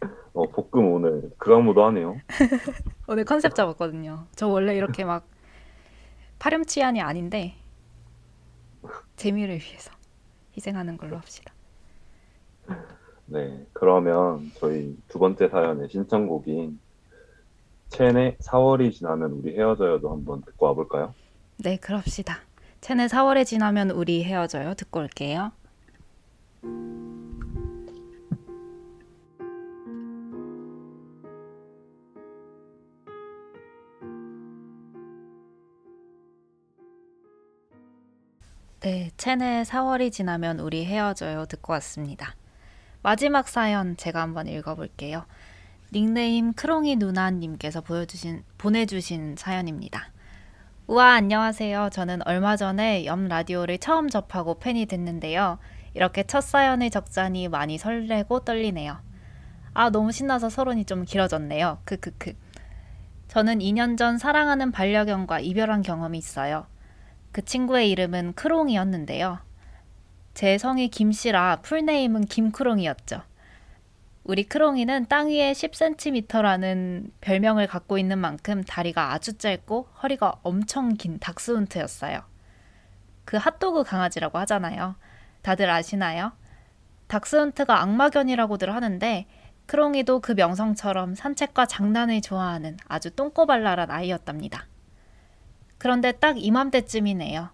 어, 볶음 오늘 극악무도 하네요. 오늘 컨셉 잡았거든요. 저 원래 이렇게 막 파렴치한이 아닌데 재미를 위해서 희생하는 걸로 합시다. 네, 그러면 저희 두 번째 사연의 신청곡인 첸의 4월이 지나면 우리 헤어져요도 한번 듣고 와볼까요? 네, 그럽시다. 첸의 4월에 지나면 우리 헤어져요. 듣고 올게요. 네, 첸의 4월이 지나면 우리 헤어져요 듣고 왔습니다. 마지막 사연 제가 한번 읽어볼게요. 닉네임 크롱이 누나님께서 보여주신, 보내주신 사연입니다. 우와, 안녕하세요. 저는 얼마 전에 옆 라디오를 처음 접하고 팬이 됐는데요. 이렇게 첫 사연을 적자니 많이 설레고 떨리네요. 아, 너무 신나서 서론이 좀 길어졌네요. 크크크. 저는 2년 전 사랑하는 반려견과 이별한 경험이 있어요. 그 친구의 이름은 크롱이었는데요. 제 성이 김씨라 풀네임은 김크롱이었죠. 우리 크롱이는 땅 위에 10cm라는 별명을 갖고 있는 만큼 다리가 아주 짧고 허리가 엄청 긴 닥스훈트였어요. 그 핫도그 강아지라고 하잖아요. 다들 아시나요? 닥스훈트가 악마견이라고들 하는데 크롱이도 그 명성처럼 산책과 장난을 좋아하는 아주 똥꼬발랄한 아이였답니다. 그런데 딱 이맘때쯤이네요.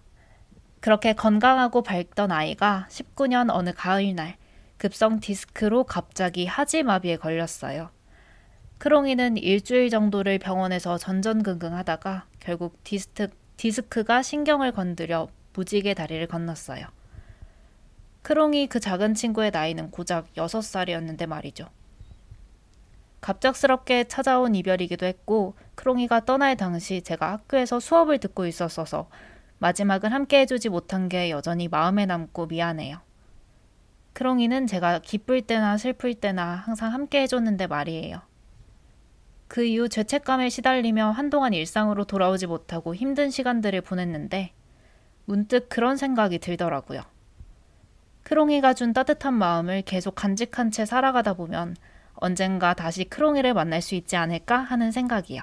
그렇게 건강하고 밝던 아이가 19년 어느 가을날 급성 디스크로 갑자기 하지마비에 걸렸어요. 크롱이는 일주일 정도를 병원에서 전전긍긍 하다가 결국 디스트, 디스크가 신경을 건드려 무지개 다리를 건넜어요. 크롱이 그 작은 친구의 나이는 고작 6살이었는데 말이죠. 갑작스럽게 찾아온 이별이기도 했고 크롱이가 떠날 당시 제가 학교에서 수업을 듣고 있었어서 마지막을 함께 해주지 못한 게 여전히 마음에 남고 미안해요. 크롱이는 제가 기쁠 때나 슬플 때나 항상 함께 해줬는데 말이에요. 그 이후 죄책감에 시달리며 한동안 일상으로 돌아오지 못하고 힘든 시간들을 보냈는데 문득 그런 생각이 들더라고요. 크롱이가 준 따뜻한 마음을 계속 간직한 채 살아가다 보면 언젠가 다시 크롱이를 만날 수 있지 않을까 하는 생각이요.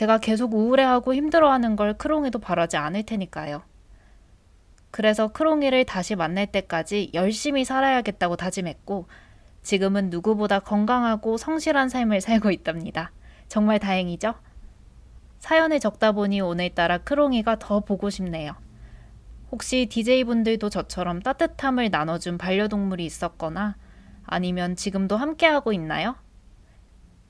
제가 계속 우울해하고 힘들어하는 걸 크롱이도 바라지 않을 테니까요. 그래서 크롱이를 다시 만날 때까지 열심히 살아야겠다고 다짐했고, 지금은 누구보다 건강하고 성실한 삶을 살고 있답니다. 정말 다행이죠? 사연을 적다 보니 오늘따라 크롱이가 더 보고 싶네요. 혹시 DJ분들도 저처럼 따뜻함을 나눠준 반려동물이 있었거나 아니면 지금도 함께하고 있나요?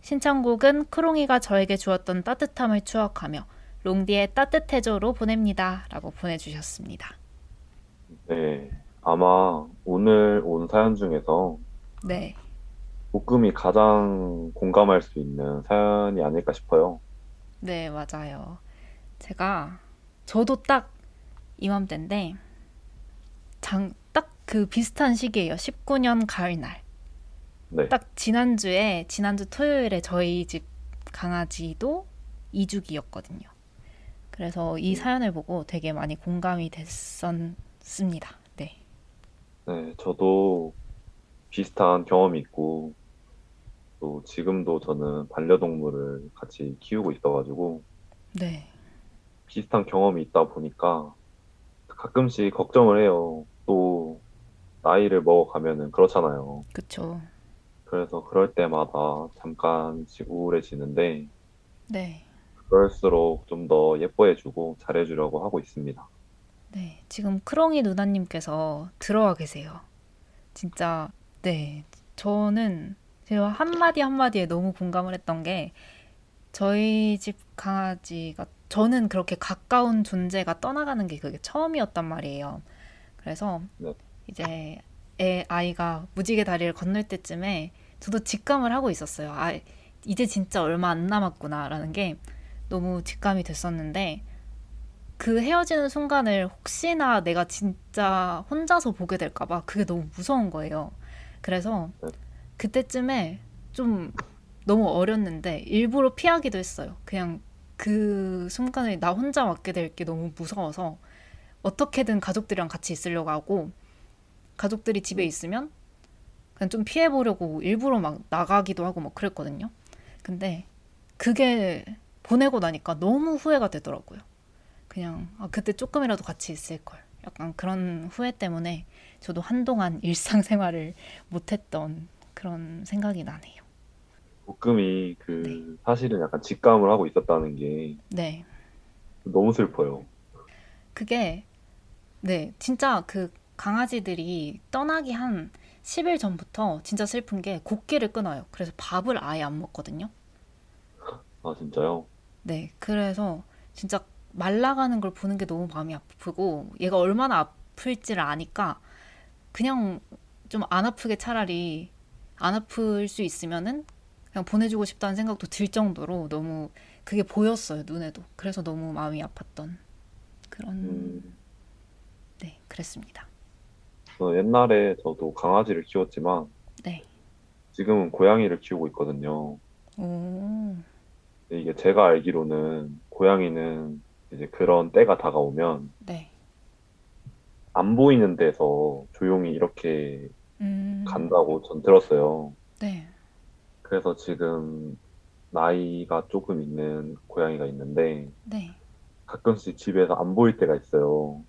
신청곡은 크롱이가 저에게 주었던 따뜻함을 추억하며 롱디의 따뜻해져로 보냅니다. 라고 보내주셨습니다. 네, 아마 오늘 온 사연 중에서 네. 볶음이 가장 공감할 수 있는 사연이 아닐까 싶어요. 네, 맞아요. 제가 저도 딱 이맘때인데 장, 딱 그 비슷한 시기예요. 19년 가을날. 네, 딱 지난주에 지난주 토요일에 저희 집 강아지도 이주기였거든요. 그래서 이 사연을 보고 되게 많이 공감이 됐었습니다. 네. 네, 저도 비슷한 경험이 있고, 또 지금도 저는 반려동물을 같이 키우고 있어가지고, 네. 비슷한 경험이 있다 보니까 가끔씩 걱정을 해요. 또 나이를 먹어가면은 그렇잖아요. 그쵸. 그래서 그럴 때마다 잠깐씩 우울해지는데, 네. 그럴수록 좀 더 예뻐해주고 잘해주려고 하고 있습니다. 네. 지금 크롱이 누나님께서 들어와 계세요. 진짜, 네. 저는 제가 한마디 한마디에 너무 공감을 했던 게 저희 집 강아지가 저는 그렇게 가까운 존재가 떠나가는 게 그게 처음이었단 말이에요. 그래서 네. 이제 애 아이가 무지개 다리를 건널 때쯤에 저도 직감을 하고 있었어요. 아, 이제 진짜 얼마 안 남았구나라는 게 너무 직감이 됐었는데 그 헤어지는 순간을 혹시나 내가 진짜 혼자서 보게 될까봐 그게 너무 무서운 거예요. 그래서 그때쯤에 좀 너무 어렸는데 일부러 피하기도 했어요. 그냥 그 순간에 나 혼자 맞게 될 게 너무 무서워서 어떻게든 가족들이랑 같이 있으려고 하고 가족들이 집에 있으면 그냥 좀 피해보려고 일부러 막 나가기도 하고 막 그랬거든요. 근데 그게 보내고 나니까 너무 후회가 되더라고요. 그냥 아, 그때 조금이라도 같이 있을 걸. 약간 그런 후회 때문에 저도 한동안 일상생활을 못했던 그런 생각이 나네요. 볶음이 그 네. 사실은 약간 직감을 하고 있었다는 게 네. 너무 슬퍼요. 그게 네, 진짜 그 강아지들이 떠나기 한 10일 전부터 진짜 슬픈 게 곡기를 끊어요. 그래서 밥을 아예 안 먹거든요. 아, 진짜요? 네, 그래서 진짜 말라가는 걸 보는 게 너무 마음이 아프고 얘가 얼마나 아플지를 아니까 그냥 좀 안 아프게 차라리 안 아플 수 있으면은 그냥 보내주고 싶다는 생각도 들 정도로 너무 그게 보였어요, 눈에도. 그래서 너무 마음이 아팠던 그런, 음, 네, 그랬습니다. 저 옛날에 저도 강아지를 키웠지만 네. 지금은 고양이를 키우고 있거든요. 오, 근데 이게 제가 알기로는 고양이는 이제 그런 때가 다가오면 네. 안 보이는 데서 조용히 이렇게 음, 간다고 전 들었어요. 네. 그래서 지금 나이가 조금 있는 고양이가 있는데 네. 가끔씩 집에서 안 보일 때가 있어요.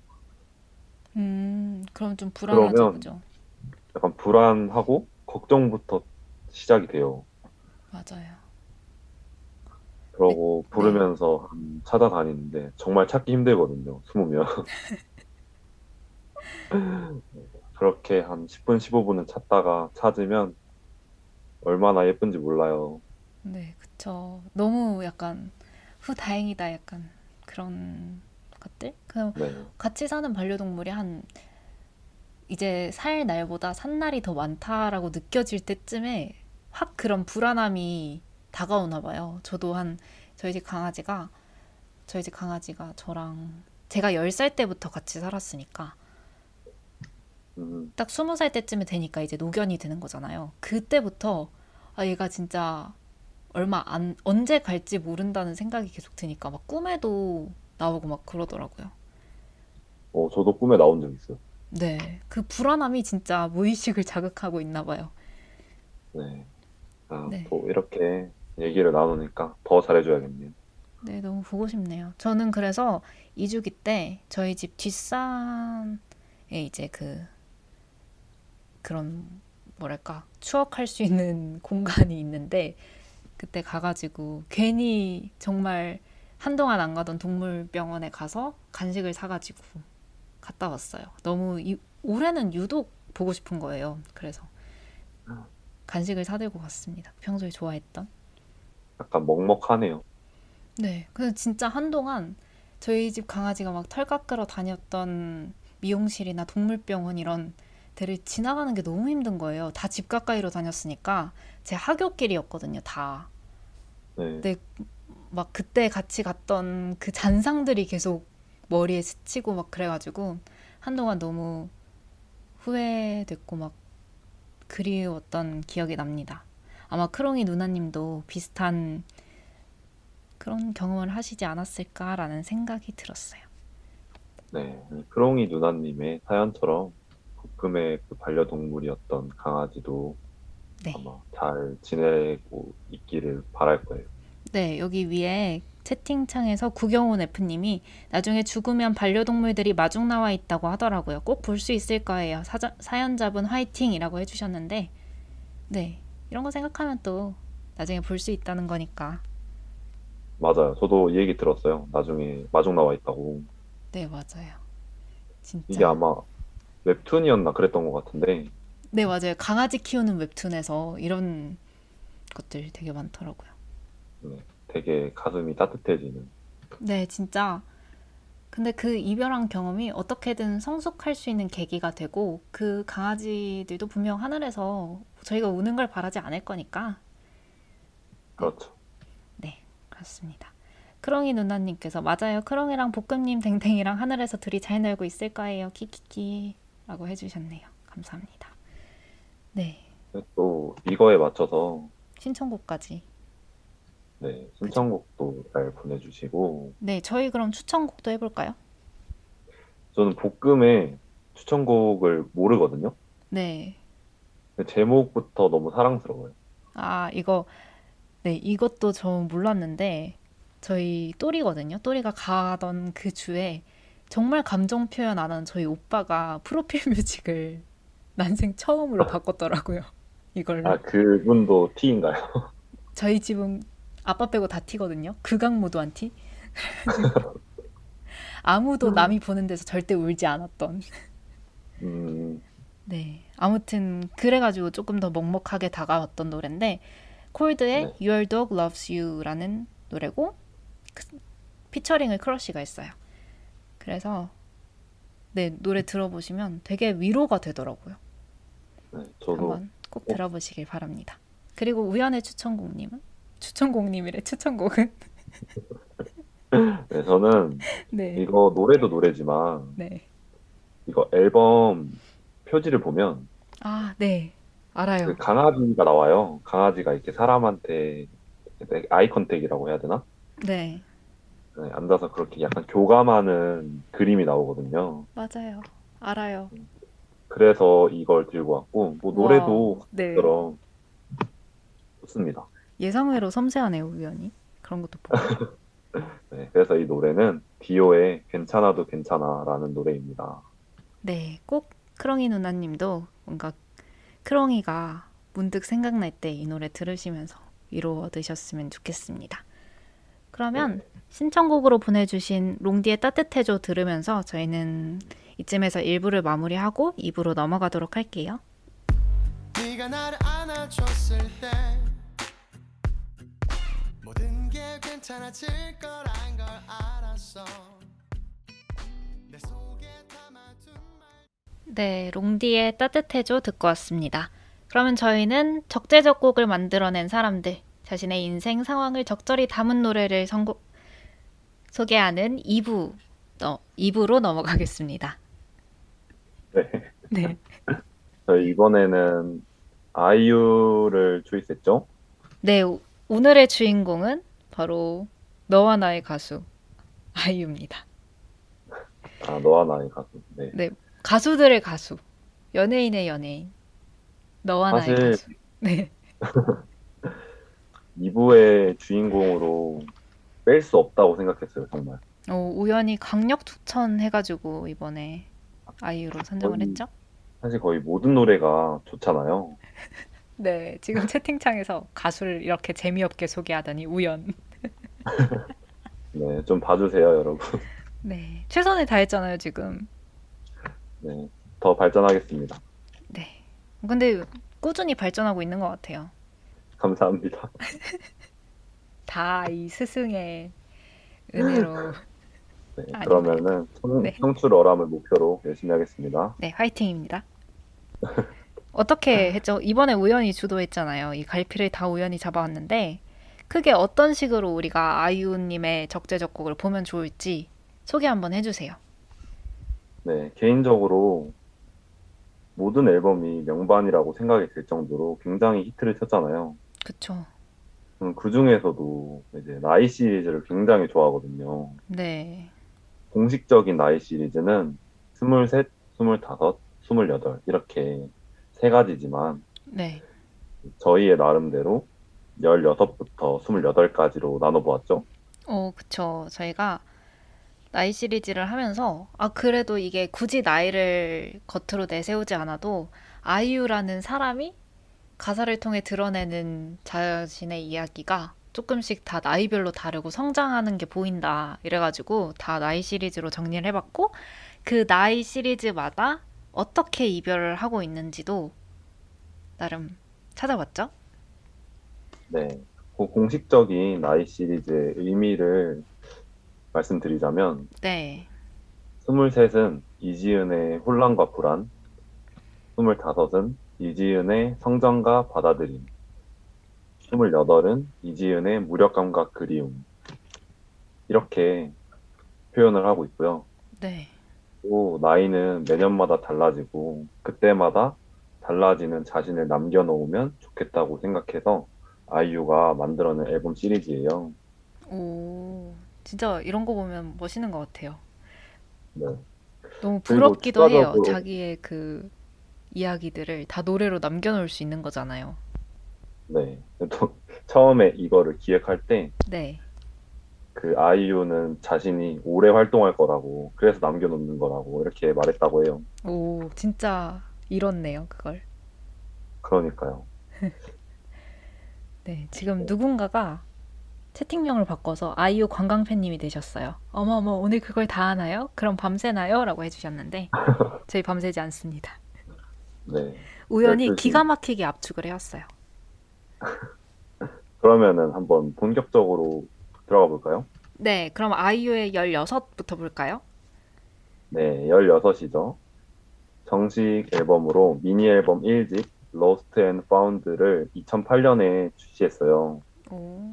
음, 그럼 좀 불안하죠, 그러면 그죠? 약간 불안하고 걱정부터 시작이 돼요. 맞아요. 그러고 네. 부르면서 한 찾아다니는데 정말 찾기 힘들거든요. 숨으면. 그렇게 한 10분, 15분은 찾다가 찾으면 얼마나 예쁜지 몰라요. 네, 그쵸. 너무 약간 후 다행이다 약간 그런 것들? 그 네. 같이 사는 반려동물이 한 이제 살 날보다 산 날이 더 많다라고 느껴질 때쯤에 확 그런 불안함이 다가오나 봐요. 저도 한 저희 집 강아지가 저희 집 강아지가 저랑 제가 10살 때부터 같이 살았으니까 음, 딱 스무 살 때쯤에 되니까 이제 노견이 되는 거잖아요. 그때부터 아 얘가 진짜 얼마 안 언제 갈지 모른다는 생각이 계속 드니까 막 꿈에도 나오고 막 그러더라고요. 어, 저도 꿈에 나온 적 있어요. 네, 그 불안함이 진짜 무의식을 자극하고 있나 봐요. 네. 아, 네, 또 이렇게 얘기를 나누니까 더 잘해줘야겠네요. 네 너무 보고 싶네요. 저는 그래서 이주기 때 저희 집 뒷산에 이제 그 그런 뭐랄까 추억할 수 있는 공간이 있는데 그때 가가지고 괜히 정말 한동안 안 가던 동물병원에 가서 간식을 사가지고 갔다 왔어요. 너무 이, 올해는 유독 보고 싶은 거예요. 그래서 간식을 사들고 갔습니다. 평소에 좋아했던. 약간 먹먹하네요. 네. 근데 진짜 한동안 저희 집 강아지가 막 털 깎으러 다녔던 미용실이나 동물병원 이런 데를 지나가는 게 너무 힘든 거예요. 다 집 가까이로 다녔으니까 제 하굣길이었거든요, 다. 네. 근데 막 그때 같이 갔던 그 잔상들이 계속 머리에 스치고 막 그래가지고 한동안 너무 후회됐고 막 그리웠던 기억이 납니다. 아마 크롱이 누나님도 비슷한 그런 경험을 하시지 않았을까라는 생각이 들었어요. 네. 크롱이 누나님의 사연처럼 국금의 그 반려동물이었던 강아지도 네. 아마 잘 지내고 있기를 바랄 거예요. 네, 여기 위에 채팅창에서 구경온 F님이 나중에 죽으면 반려동물들이 마중 나와 있다고 하더라고요. 꼭 볼 수 있을 거예요. 사자, 사연자분 화이팅이라고 해주셨는데, 네, 이런 거 생각하면 또 나중에 볼 수 있다는 거니까. 맞아요. 저도 이 얘기 들었어요. 나중에 마중 나와 있다고. 네, 맞아요. 이게 진짜. 아마 웹툰이었나 그랬던 것 같은데, 네, 맞아요. 강아지 키우는 웹툰에서 이런 것들 되게 많더라고요. 네, 되게 가슴이 따뜻해지는. 네, 진짜. 근데 그 이별한 경험이 어떻게든 성숙할 수 있는 계기가 되고 그 강아지들도 분명 하늘에서 저희가 우는 걸 바라지 않을 거니까. 그렇죠. 네, 그렇습니다. 크롱이 누나님께서 맞아요. 크롱이랑 볶음님 댕댕이랑 하늘에서 둘이 잘 놀고 있을 거예요. 키키키라고 해주셨네요. 감사합니다. 네, 또 이거에 맞춰서 신청곡까지. 네, 신청곡도 잘 보내주시고 네, 저희 그럼 추천곡도 해볼까요? 저는 볶음의 추천곡을 모르거든요. 네, 제목부터 너무 사랑스러워요. 아 이거 네 이것도 저 몰랐는데 저희 또리거든요. 또리가 가던 그 주에 정말 감정 표현 안 하는 저희 오빠가 프로필 뮤직을 난생 처음으로 바꿨더라고요. 이걸로. 아, 그분도 T인가요? 저희 집은 아빠 빼고 다 티거든요. 극악무도 한 티. 아무도 남이 보는 데서 절대 울지 않았던. 음, 네. 아무튼 그래가지고 조금 더 먹먹하게 다가왔던 노래인데 콜드의 네. Your Dog Loves You라는 노래고 그- 피처링을 크러쉬가 했어요. 그래서 네 노래 들어보시면 되게 위로가 되더라고요. 네, 저도 한번 꼭 들어보시길 바랍니다. 그리고 우연의 추천곡님은 추천곡님이래 추천곡은 네, 저는 네. 이거 노래도 노래지만 네. 이거 앨범 표지를 보면 아, 네. 알아요. 그 강아지가 나와요. 강아지가 이렇게 사람한테 eye contact이라고 해야 되나? 네. 네, 앉아서 그렇게 약간 교감하는 그림이 나오거든요. 맞아요. 알아요. 그래서 이걸 들고 왔고 뭐 노래도 와우. 네. 좋습니다. 예상외로 섬세하네요, 우연히. 그런 것도 보고. 네, 그래서 이 노래는 디오의 괜찮아도 괜찮아라는 노래입니다. 네, 꼭 크롱이 누나님도 뭔가 크롱이가 문득 생각날 때 이 노래 들으시면서 위로 얻으셨으면 좋겠습니다. 그러면 네. 신청곡으로 보내주신 롱디의 따뜻해줘 들으면서 저희는 이쯤에서 1부를 마무리하고 2부로 넘어가도록 할게요. 네가 나를 안아줬을 때 괜찮아질 거란 걸 알았어 내 속에 담아둔 말 네, 롱디의 따뜻해줘 듣고 왔습니다. 그러면 저희는 적재적 곡을 만들어낸 사람들, 자신의 인생 상황을 적절히 담은 노래를 선곡, 소개하는 2부, 어, 2부로 넘어가겠습니다. 네. 네. 저희 이번에는 아이유를 초이스했죠. 네, 오- 오늘의 주인공은 바로 너와 나의 가수, 아이유입니다. 아, 너와 나의 가수. 네. 네, 가수들의 가수, 연예인의 연예인, 너와 나의 사실- 가수. 네. 2부의 주인공으로 뺄 수 없다고 생각했어요, 정말. 어, 우연히 강력 추천해가지고 이번에 아이유로 선정을 거의- 했죠? 사실 거의 모든 노래가 좋잖아요. 네, 지금 채팅창에서 가수를 이렇게 재미없게 소개하다니 우연. 네, 좀 봐주세요, 여러분. 네, 최선을 다했잖아요, 지금. 네, 더 발전하겠습니다. 네. 근데 꾸준히 발전하고 있는 것 같아요. 감사합니다. 다 이 스승의 은혜로. 네. 그러면은 청, 네. 청출 어람을 목표로 열심히 하겠습니다. 네, 화이팅입니다. 어떻게 했죠? 이번에 우연히 주도했잖아요. 이 갈피를 다 우연히 잡아왔는데 크게 어떤 식으로 우리가 아이유님의 적재적곡을 보면 좋을지 소개 한번 해주세요. 네, 개인적으로 모든 앨범이 명반이라고 생각이 들 정도로 굉장히 히트를 쳤잖아요. 그쵸? 그 중에서도 이제 나이 시리즈를 굉장히 좋아하거든요. 네, 공식적인 나이 시리즈는 23, 25, 28 이렇게 세 가지지만 네, 저희의 나름대로 16부터 28까지로 나눠보았죠. 어, 그쵸. 저희가 나이 시리즈를 하면서 아 그래도 이게 굳이 나이를 겉으로 내세우지 않아도 아이유라는 사람이 가사를 통해 드러내는 자신의 이야기가 조금씩 다 나이별로 다르고 성장하는 게 보인다. 이래가지고 다 나이 시리즈로 정리를 해봤고 그 나이 시리즈마다 어떻게 이별을 하고 있는지도 나름 찾아봤죠. 네. 그 공식적인 나이 시리즈의 의미를 말씀드리자면 네, 23은 이지은의 혼란과 불안, 25은 이지은의 성장과 받아들임. 28은 이지은의 무력감과 그리움. 이렇게 표현을 하고 있고요. 네. 또 나이는 매년마다 달라지고 그때마다 달라지는 자신을 남겨놓으면 좋겠다고 생각해서 아이유가 만들어낸 앨범 시리즈예요. 오, 진짜 이런 거 보면 멋있는 것 같아요. 네. 너무 부럽기도 해요. 추가적으로- 자기의 그 이야기들을 다 노래로 남겨놓을 수 있는 거잖아요. 네. 또 처음에 이거를 기획할 때 네. 그 아이유는 자신이 오래 활동할 거라고 그래서 남겨놓는 거라고 이렇게 말했다고 해요. 오, 진짜 이렇네요, 그걸. 그러니까요. 네, 지금 누군가가 채팅명을 바꿔서 아이유 관광팬님이 되셨어요. 어머 어머 오늘 그걸 다 하나요? 그럼 밤새나요? 라고 해주셨는데 저희 밤새지 않습니다. 네. 우연히 12시. 기가 막히게 압축을 해왔어요. 그러면은 한번 본격적으로 들어가 볼까요? 네, 그럼 아이유의 16부터 볼까요? 네, 16이죠. 정식 앨범으로 미니 앨범 1집 Lost and Found를 2008년에 출시했어요. 오,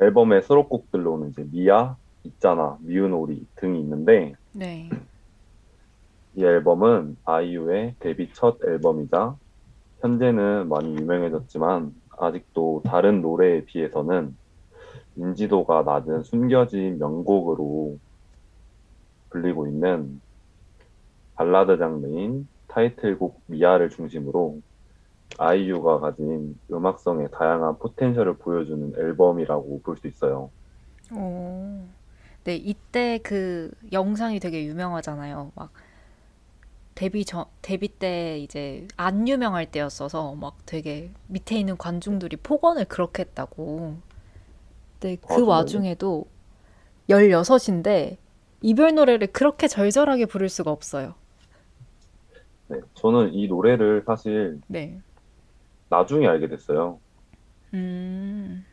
앨범의 수록곡들로는 이제 미아, 있잖아, 미운 오리 등이 있는데 네. 이 앨범은 아이유의 데뷔 첫 앨범이자 현재는 많이 유명해졌지만 아직도 다른 노래에 비해서는 인지도가 낮은 숨겨진 명곡으로 불리고 있는 발라드 장르인 타이틀곡 미아를 중심으로 아이유가 가진 음악성의 다양한 포텐셜을 보여주는 앨범이라고 볼 수 있어요. 오. 네, 이때 그 영상이 되게 유명하잖아요. 막 데뷔 전 데뷔 때 이제 안 유명할 때였어서 막 되게 밑에 있는 관중들이 폭언을 그렇게 했다고. 근데 아, 그 정말요? 와중에도 16인데 이별 노래를 그렇게 절절하게 부를 수가 없어요. 네, 저는 이 노래를 사실 네. 나중에 알게 됐어요. 음.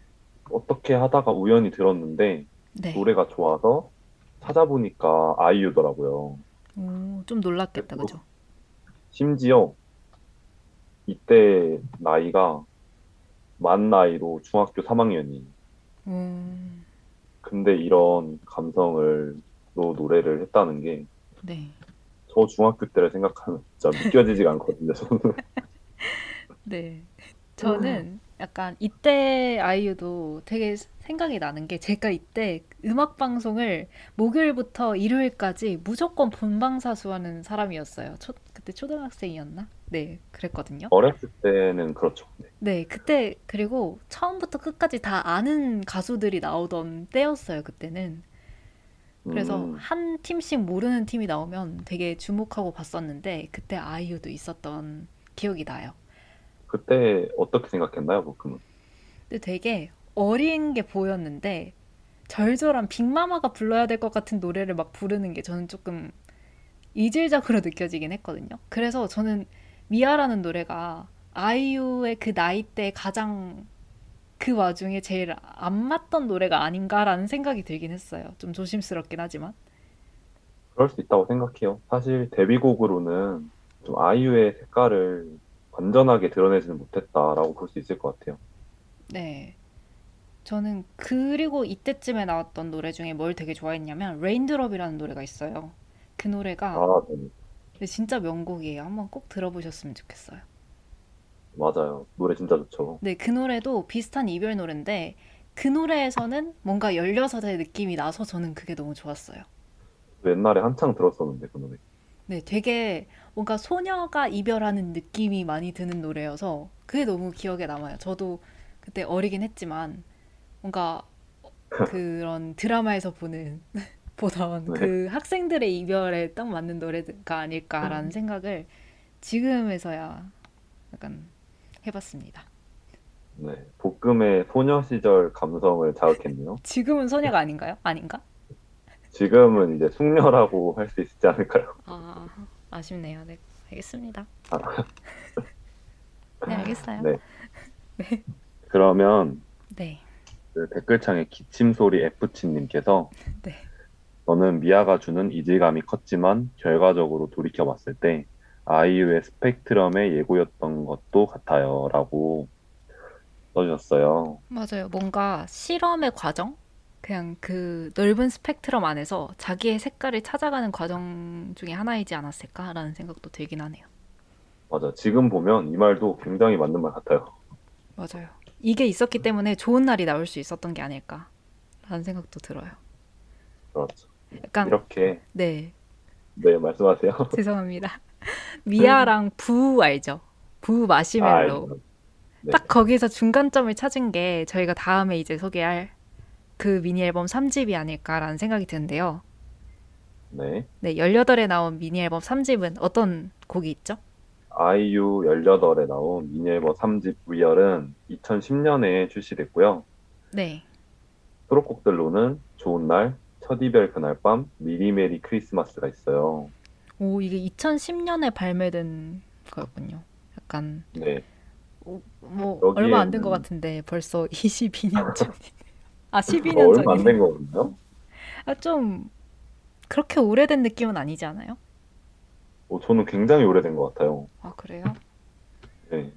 어떻게 하다가 우연히 들었는데 네. 노래가 좋아서 찾아보니까 아이유더라고요. 오, 좀 놀랐겠다. 그죠? 심지어 이때 나이가 만 나이로 중학교 3학년이. 음. 근데 이런 감성을 로 노래를 했다는 게저 네. 중학교 때를 생각하면 진짜 믿겨지지가 않거든요. 저는. 네. 저는 약간 이때 아이유도 되게 생각이 나는 게 제가 이때 음악 방송을 목요일부터 일요일까지 무조건 본방사수하는 사람이었어요. 초, 그때 초등학생이었나? 네, 그랬거든요. 어렸을 때는 그렇죠. 네. 네, 그때 그리고 처음부터 끝까지 다 아는 가수들이 나오던 때였어요, 그때는. 그래서 음, 한 팀씩 모르는 팀이 나오면 되게 주목하고 봤었는데 그때 아이유도 있었던 기억이 나요. 그때 어떻게 생각했나요, 보큼은? 근데 되게 어린 게 보였는데 절절한 빅마마가 불러야 될 것 같은 노래를 막 부르는 게 저는 조금 이질적으로 느껴지긴 했거든요. 그래서 저는 미아라는 노래가 아이유의 그 나이 때 가장 그 와중에 제일 안 맞던 노래가 아닌가라는 생각이 들긴 했어요. 좀 조심스럽긴 하지만. 그럴 수 있다고 생각해요. 사실 데뷔곡으로는 좀 아이유의 색깔을 완전하게 드러내지는 못했다라고 볼 수 있을 것 같아요. 네. 저는 그리고 이때쯤에 나왔던 노래 중에 뭘 되게 좋아했냐면 Rain Drop이라는 노래가 있어요. 그 노래가 아, 네. 진짜 명곡이에요. 한번 꼭 들어보셨으면 좋겠어요. 맞아요. 노래 진짜 좋죠. 네, 그 노래도 비슷한 이별 노래인데 그 노래에서는 뭔가 16의 느낌이 나서 저는 그게 너무 좋았어요. 옛날에 한창 들었었는데 그 노래. 네, 되게 뭔가 소녀가 이별하는 느낌이 많이 드는 노래여서 그게 너무 기억에 남아요. 저도 그때 어리긴 했지만 뭔가 그런 드라마에서 보는 보던 네. 그 학생들의 이별에 딱 맞는 노래가 아닐까라는 생각을 지금에서야 약간 해봤습니다. 네. 볶음의 소녀 시절 감성을 자극했네요. 지금은 소녀가 아닌가요? 아닌가? 지금은 이제 숙녀라고 할 수 있지 않을까요? 아, 아쉽네요. 네, 알겠습니다. 아. 네, 알겠어요. 네. 그러면 네. 그 댓글창에 기침 소리 F치님께서 네. 너는 미아가 주는 이질감이 컸지만 결과적으로 돌이켜 봤을 때 아이유의 스펙트럼의 예고였던 것도 같아요라고 써주셨어요. 맞아요. 뭔가 실험의 과정? 그냥 그 넓은 스펙트럼 안에서 자기의 색깔을 찾아가는 과정 중에 하나이지 않았을까라는 생각도 들긴 하네요. 맞아. 지금 보면 이 말도 굉장히 맞는 말 같아요. 맞아요. 이게 있었기 때문에 좋은 날이 나올 수 있었던 게 아닐까라는 생각도 들어요. 그렇죠. 약간 이렇게 네 네 말씀하세요. 죄송합니다. 미아랑 부 알죠? 부 마시멜로. 아, 네. 딱 거기서 중간점을 찾은 게 저희가 다음에 이제 소개할 그 미니 앨범 3집이 아닐까라는 생각이 드는데요. 네. 네, 18에 나온 미니 앨범 3집은 어떤 곡이 있죠? 아이유 18에 나온 미니 앨범 3집 위얼은 2010년에 출시됐고요. 네. 수록곡들로는 좋은 날, 첫 이별 그날 밤, 미리 메리 크리스마스가 있어요. 오, 이게 2010년에 발매된 거였군요. 약간 네. 오, 뭐 여기에는- 얼마 안 된 것 같은데 벌써 22년 전이네. 아, 어, 12년 얼마 안. 된 거거든요. 아, 좀 그렇게 오래된 느낌은 아니지 않아요? 어, 저는 굉장히 오래된 것 같아요. 아, 그래요? 네.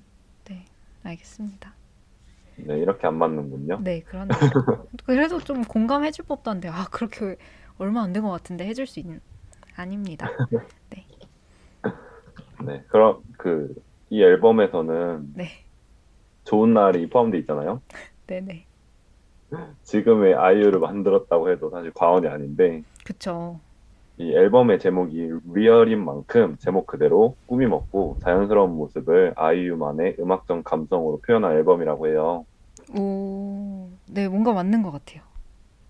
네, 알겠습니다. 네, 이렇게 안 맞는군요. 네, 그러네요. 그래도 좀 공감해줄 법도 한데, 아, 그렇게 얼마 안 된 것 같은데 해줄 수 있는, 아닙니다. 네, 네. 그럼 그 이 앨범에서는 네, 좋은 날이 포함되어 있잖아요. 네네. 지금의 아이유를 만들었다고 해도 사실 과언이 아닌데 그쵸. 이 앨범의 제목이 리얼인 만큼 제목 그대로 꾸미 먹고 자연스러운 모습을 아이유만의 음악적 감성으로 표현한 앨범이라고 해요. 오, 네, 뭔가 맞는 것 같아요.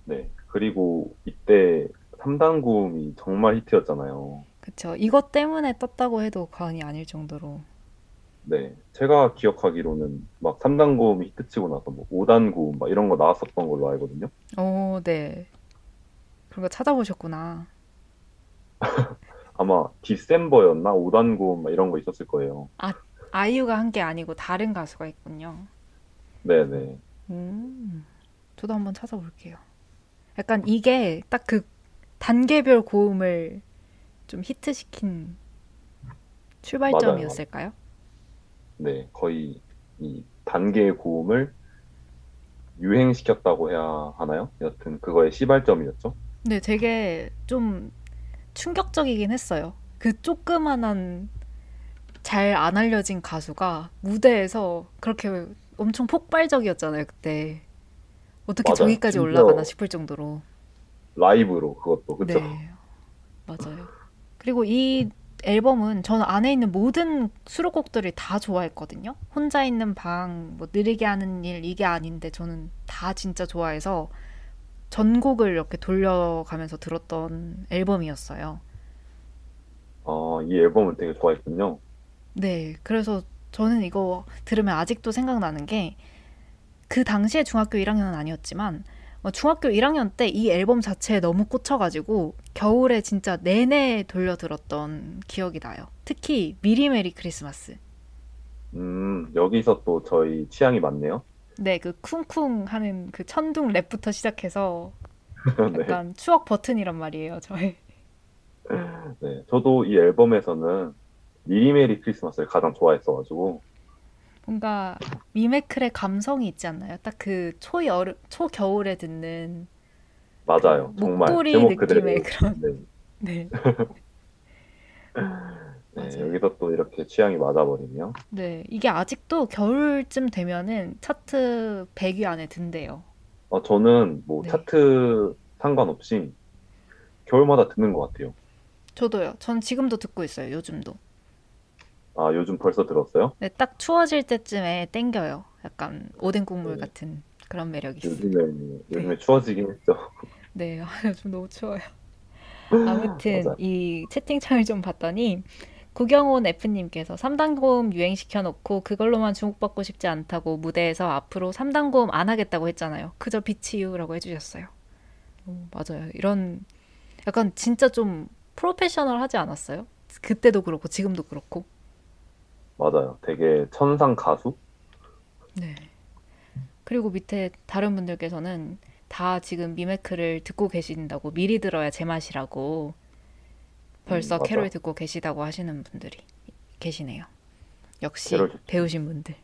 네. 그리고 이때 3단 고음이 정말 히트였잖아요. 그쵸. 이것 때문에 떴다고 해도 과언이 아닐 정도로. 네. 제가 기억하기로는 막 3단 고음이 히트치고 나서 뭐 5단 고음 막 이런 거 나왔었던 걸로 알거든요. 오, 네. 그런 거 찾아보셨구나. 아마 디셈버였나? 5단 고음 막 이런 거 있었을 거예요. 아이유가 한 게 아니고 다른 가수가 있군요. 네 네. 음, 저도 한번 찾아볼게요. 약간 이게 딱 그 단계별 고음을 좀 히트시킨 출발점이었을까요? 네. 거의 이 단계의 고음을 유행시켰다고 해야 하나요? 여튼 그거의 시발점이었죠. 네, 되게 좀 충격적이긴 했어요. 그 조그만한 잘 안 알려진 가수가 무대에서 그렇게 엄청 폭발적이었잖아요, 그때. 어떻게 맞아요. 저기까지 올라가나 싶을 정도로. 라이브로 그것도 그쵸? 네, 맞아요. 그리고 이 앨범은 저는 안에 있는 모든 수록곡들을 다 좋아했거든요. 혼자 있는 방, 뭐 느리게 하는 일 이게 아닌데 저는 다 진짜 좋아해서 전곡을 이렇게 돌려가면서 들었던 앨범이었어요. 어, 이 앨범을 되게 좋아했군요. 네, 그래서 저는 이거 들으면 아직도 생각나는 게 그 당시에 중학교 1학년은 아니었지만 어, 중학교 1학년 때 이 앨범 자체에 너무 꽂혀가지고 겨울에 진짜 내내 돌려 들었던 기억이 나요. 특히 미리 메리 크리스마스. 음, 여기서 또 저희 취향이 맞네요. 네, 그 쿵쿵 하는 그 천둥 랩부터 시작해서 네. 약간 추억 버튼이란 말이에요, 저의. 네. 저도 이 앨범에서는 미리 메리 크리스마스를 가장 좋아했어가지고, 뭔가 미메클의 감성이 있지 않나요? 딱 그 초여름, 초겨울에 듣는 맞아요. 그 정말 목도리 느낌의 그대로. 그런- 네. 네. 네. 여기서 또 이렇게 취향이 맞아버리네요. 네, 이게 아직도 겨울쯤 되면은 차트 100위 안에 든대요. 어, 저는 뭐 네. 차트 상관없이 겨울마다 듣는 것 같아요. 저도요. 전 지금도 듣고 있어요. 요즘도. 아, 요즘 벌써 들었어요? 네, 딱 추워질 때쯤에 땡겨요. 약간 오뎅 국물 네. 같은 그런 매력이 있어요. 요즘에, 요즘에 추워지긴 했죠. 네, 아, 요즘 너무 추워요. 아무튼. 이 채팅창을 좀 봤더니 구경온 F님께서 3단 고음 유행시켜 놓고 그걸로만 주목받고 싶지 않다고 무대에서 앞으로 3단 고음 안 하겠다고 했잖아요. 그저 비치유라고 해주셨어요. 음, 맞아요. 이런 약간 진짜 좀 프로페셔널 하지 않았어요? 그때도 그렇고 지금도 그렇고. 맞아요. 되게 천상 가수? 네. 그리고 밑에 다른 분들께서는 다 지금 미메크를 듣고 계신다고 미리 들어야 제맛이라고 벌써 음. 캐롤 듣고 계시다고 하시는 분들이 계시네요. 역시. 배우신 분들.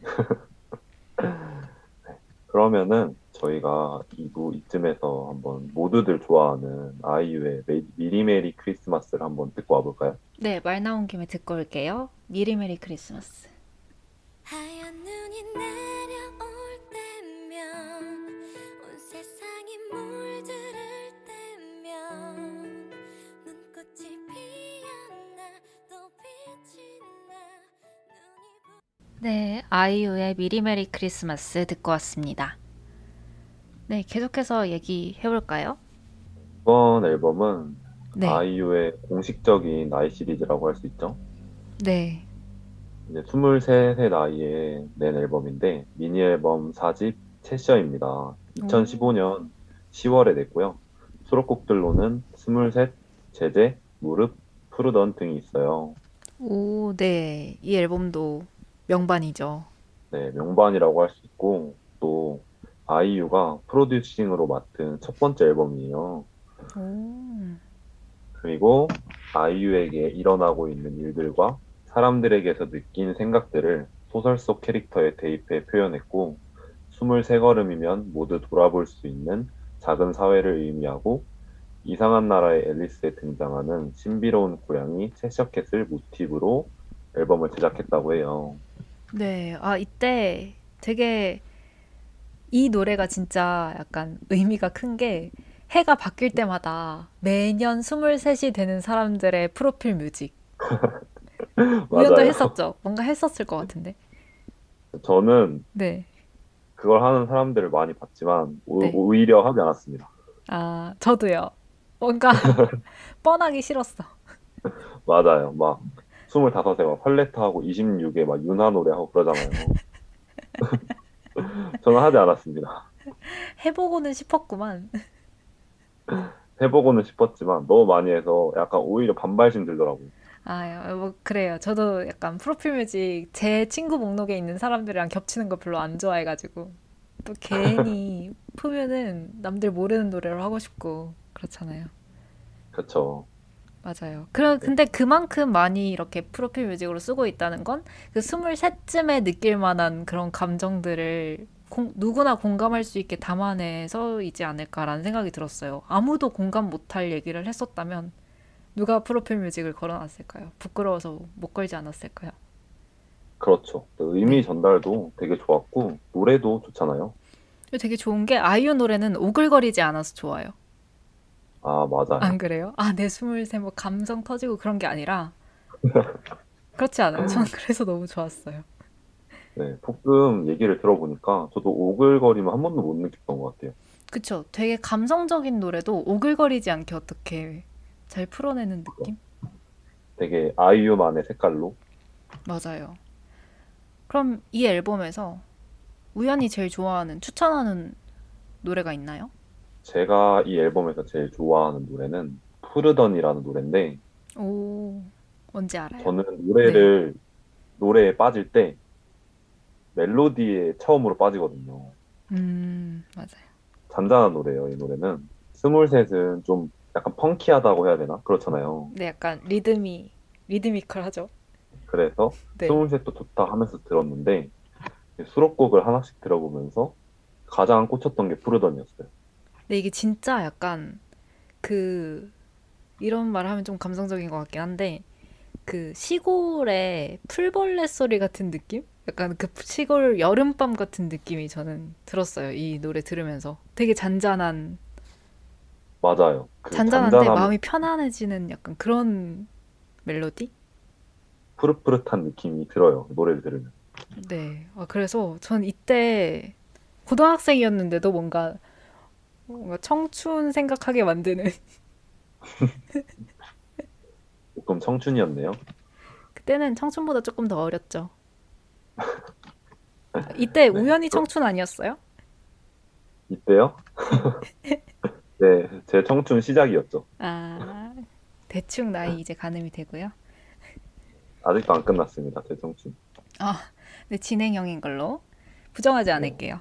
그러면은 저희가 2부 이쯤에서 한번 모두들 좋아하는 아이유의 메- 미리 메리 크리스마스를 한번 듣고 와볼까요? 네, 말 나온 김에 듣고 올게요. 미리 메리 크리스마스. 하얀 눈이 내려올 때면 온 세상이 물들을 때면 눈꽃이 피었나 또 빛이 나 눈이 부... 네, 아이유의 미리 메리 크리스마스 듣고 왔습니다. 네, 계속해서 얘기해 볼까요? 이번 앨범은 네. 아이유의 공식적인 아이 시리즈라고 할 수 있죠. 네. 이제 23세 나이에 낸 앨범인데 미니 앨범 4집 채셔입니다. 2015년 10월에 냈고요. 수록곡들로는 23, 제제, 무릎, 푸르던 등이 있어요. 오, 네. 이 앨범도 명반이죠. 네, 명반이라고 할 수 있고 또 아이유가 프로듀싱으로 맡은 첫 번째 앨범이에요. 오. 그리고 아이유에게 일어나고 있는 일들과 사람들에게서 느낀 생각들을 소설 속 캐릭터에 대입해 표현했고 23걸음이면 모두 돌아볼 수 있는 작은 사회를 의미하고 이상한 나라의 앨리스에 등장하는 신비로운 고양이 채셔캣을 모티브로 앨범을 제작했다고 해요. 네. 아, 이때 되게 이 노래가 진짜 약간 의미가 큰 게 해가 바뀔 때마다 매년 23이 되는 사람들의 프로필 뮤직. 우연도. 했었죠. 뭔가 했었을 것 같은데. 저는 네. 그걸 하는 사람들을 많이 봤지만 오, 네. 오히려 하지 않았습니다. 아, 저도요. 뭔가 뻔하기 싫었어. 맞아요. 막 25세 막 팔레트 하고 26에 막 윤하 노래 하고 그러잖아요. 저는 하지 않았습니다. 해보고는 싶었구만. 해보고는 싶었지만 너무 많이 해서 약간 오히려 반발심 들더라고요. 아, 뭐 그래요. 저도 약간 프로필 뮤직 제 친구 목록에 있는 사람들이랑 겹치는 거 별로 안 좋아해가지고 또 괜히 풀면은 남들 모르는 노래로 하고 싶고 그렇잖아요. 그렇죠. 맞아요. 그, 근데 그만큼 많이 이렇게 프로필 뮤직으로 쓰고 있다는 건그 23쯤에 느낄 만한 그런 감정들을 공- 누구나 공감할 수 있게 담아내서이지 않을까라는 생각이 들었어요. 아무도 공감 못할 얘기를 했었다면 누가 프로필 뮤직을 걸어놨을까요? 부끄러워서 못 걸지 않았을까요? 그렇죠. 또 의미 전달도 되게 좋았고 노래도 좋잖아요. 되게 좋은 게 아이유 노래는 오글거리지 않아서 좋아요. 아 맞아요. 안 그래요? 아, 내 스물세 뭐 감성 터지고 그런 게 아니라 그렇지 않아요. 저는 그래서 너무 좋았어요. 네, 조금 얘기를 들어보니까 저도 오글거림을 한 번도 못 느꼈던 것 같아요. 그쵸. 되게 감성적인 노래도 오글거리지 않게 어떻게 잘 풀어내는 느낌? 되게 아이유만의 색깔로 맞아요. 그럼 이 앨범에서 우연히 제일 좋아하는, 추천하는 노래가 있나요? 제가 이 앨범에서 제일 좋아하는 노래는 푸르던이라는 노래인데 오, 뭔지 알아요. 저는 노래를 노래에 빠질 때 멜로디에 처음으로 빠지거든요. 음, 맞아요. 잔잔한 노래예요, 이 노래는. 스물셋은 좀 약간 펑키하다고 해야 되나? 그렇잖아요. 네, 약간 리듬이, 리드미컬하죠? 그래서 네. 스물셋도 좋다 하면서 들었는데 수록곡을 하나씩 들어보면서 가장 꽂혔던 게 푸르던이었어요. 근데 이게 진짜 약간 그 이런 말 하면 좀 감성적인 것 같긴 한데 그 시골의 풀벌레 소리 같은 느낌? 약간 그 시골 여름밤 같은 느낌이 저는 들었어요. 이 노래 들으면서 되게 잔잔한 맞아요. 그 잔잔한데 잔잔함, 마음이 편안해지는 약간 그런 멜로디? 푸릇푸릇한 느낌이 들어요. 노래를 들으면. 네. 아, 그래서 전 이때 고등학생이었는데도 뭔가 뭔가 청춘 생각하게 만드는 조금 청춘이었네요. 그때는 청춘보다 조금 더 어렸죠. 이때 우연히 청춘 아니었어요? 이때요? 네, 제 청춘 시작이었죠. 아, 대충 나이 이제 가늠이 되고요. 아직도 안 끝났습니다. 제 청춘. 아, 네, 진행형인 걸로 부정하지 않을게요.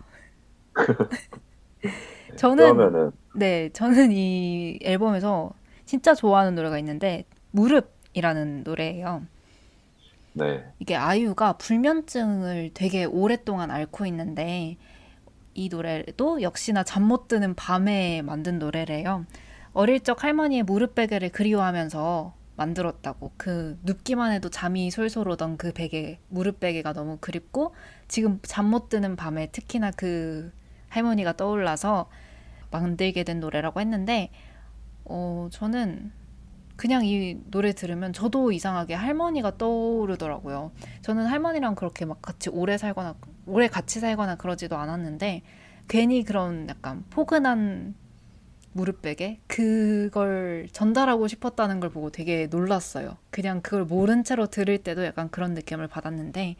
저는 그러면은 네, 저는 이 앨범에서 진짜 좋아하는 노래가 있는데 무릎이라는 노래예요. 네. 이게 아이유가 불면증을 되게 오랫동안 앓고 있는데 이 노래도 역시나 잠 못 드는 밤에 만든 노래래요. 어릴 적 할머니의 무릎 베개를 그리워하면서 만들었다고. 그 눕기만 해도 잠이 솔솔 오던 그 베개, 무릎 베개가 너무 그립고 지금 잠 못 드는 밤에 특히나 그 할머니가 떠올라서 만들게 된 노래라고 했는데 어 저는 그냥 이 노래 들으면 저도 이상하게 할머니가 떠오르더라고요. 저는 할머니랑 그렇게 막 같이 오래 살거나 오래 같이 살거나 그러지도 않았는데 괜히 그런 약간 포근한 무릎 베개 그걸 전달하고 싶었다는 걸 보고 되게 놀랐어요. 그냥 그걸 모른 채로 들을 때도 약간 그런 느낌을 받았는데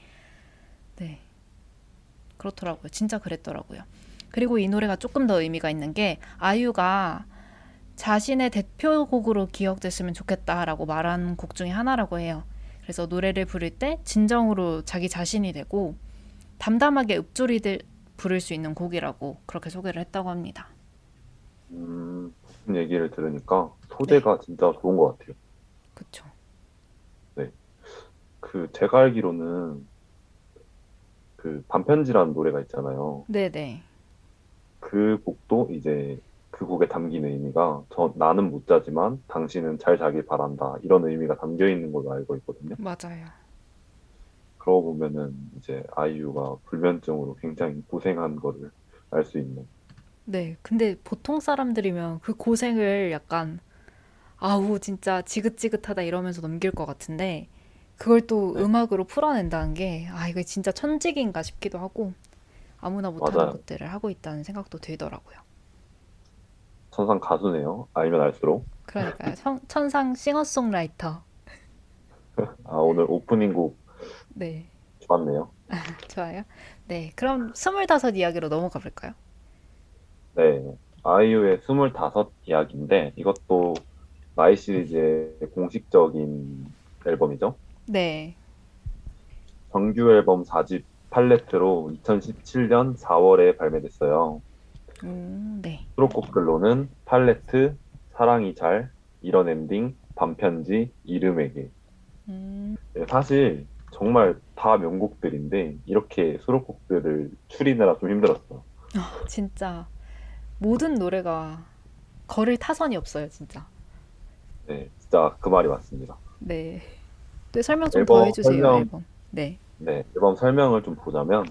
네. 그렇더라고요. 진짜 그랬더라고요. 그리고 이 노래가 조금 더 의미가 있는 게 아이유가 자신의 대표곡으로 기억됐으면 좋겠다라고 말한 곡 중에 하나라고 해요. 그래서 노래를 부를 때 진정으로 자기 자신이 되고 담담하게 읊조리들 부를 수 있는 곡이라고 그렇게 소개를 했다고 합니다. 음, 무슨 얘기를 들으니까 소재가 진짜 좋은 것 같아요. 그쵸. 그 제가 알기로는 그 반편지라는 노래가 있잖아요. 네네. 그 곡도 이제 그 곡에 담긴 의미가 저 나는 못 자지만 당신은 잘 자길 바란다 이런 의미가 담겨 있는 걸로 알고 있거든요. 맞아요. 그러고 보면은 이제 아이유가 불면증으로 굉장히 고생한 거를 알 수 있는. 네. 근데 보통 사람들이면 그 고생을 약간 아우 진짜 지긋지긋하다 이러면서 넘길 것 같은데 그걸 또 네. 음악으로 풀어낸다는 게 아 이거 진짜 천직인가 싶기도 하고 아무나 못하는 맞아요. 것들을 하고 있다는 생각도 들더라고요. 천상 가수네요. 알면 알수록. 그러니까요. 천, 천상 싱어송라이터. 아, 오늘 오프닝 곡 네. 좋았네요. 좋아요. 네. 그럼 스물다섯 이야기로 넘어가 볼까요? 네. 아이유의 25 이야기인데 이것도 나이 시리즈의 공식적인 앨범이죠. 네. 정규 앨범 4집 팔레트로 2017년 4월에 발매됐어요. 음, 네. 수록곡들로는 팔레트, 사랑이 잘, 이런 엔딩, 반편지, 이름에게. 음, 네, 사실 정말 다 명곡들인데 이렇게 수록곡들을 추리느라 좀 힘들었어요. 진짜 모든 노래가 걸을 타선이 없어요, 진짜. 네, 진짜 그 말이 맞습니다. 네. 네, 설명 좀 더 해주세요, 설명. 앨범. 네. 네, 앨범 설명을 좀 보자면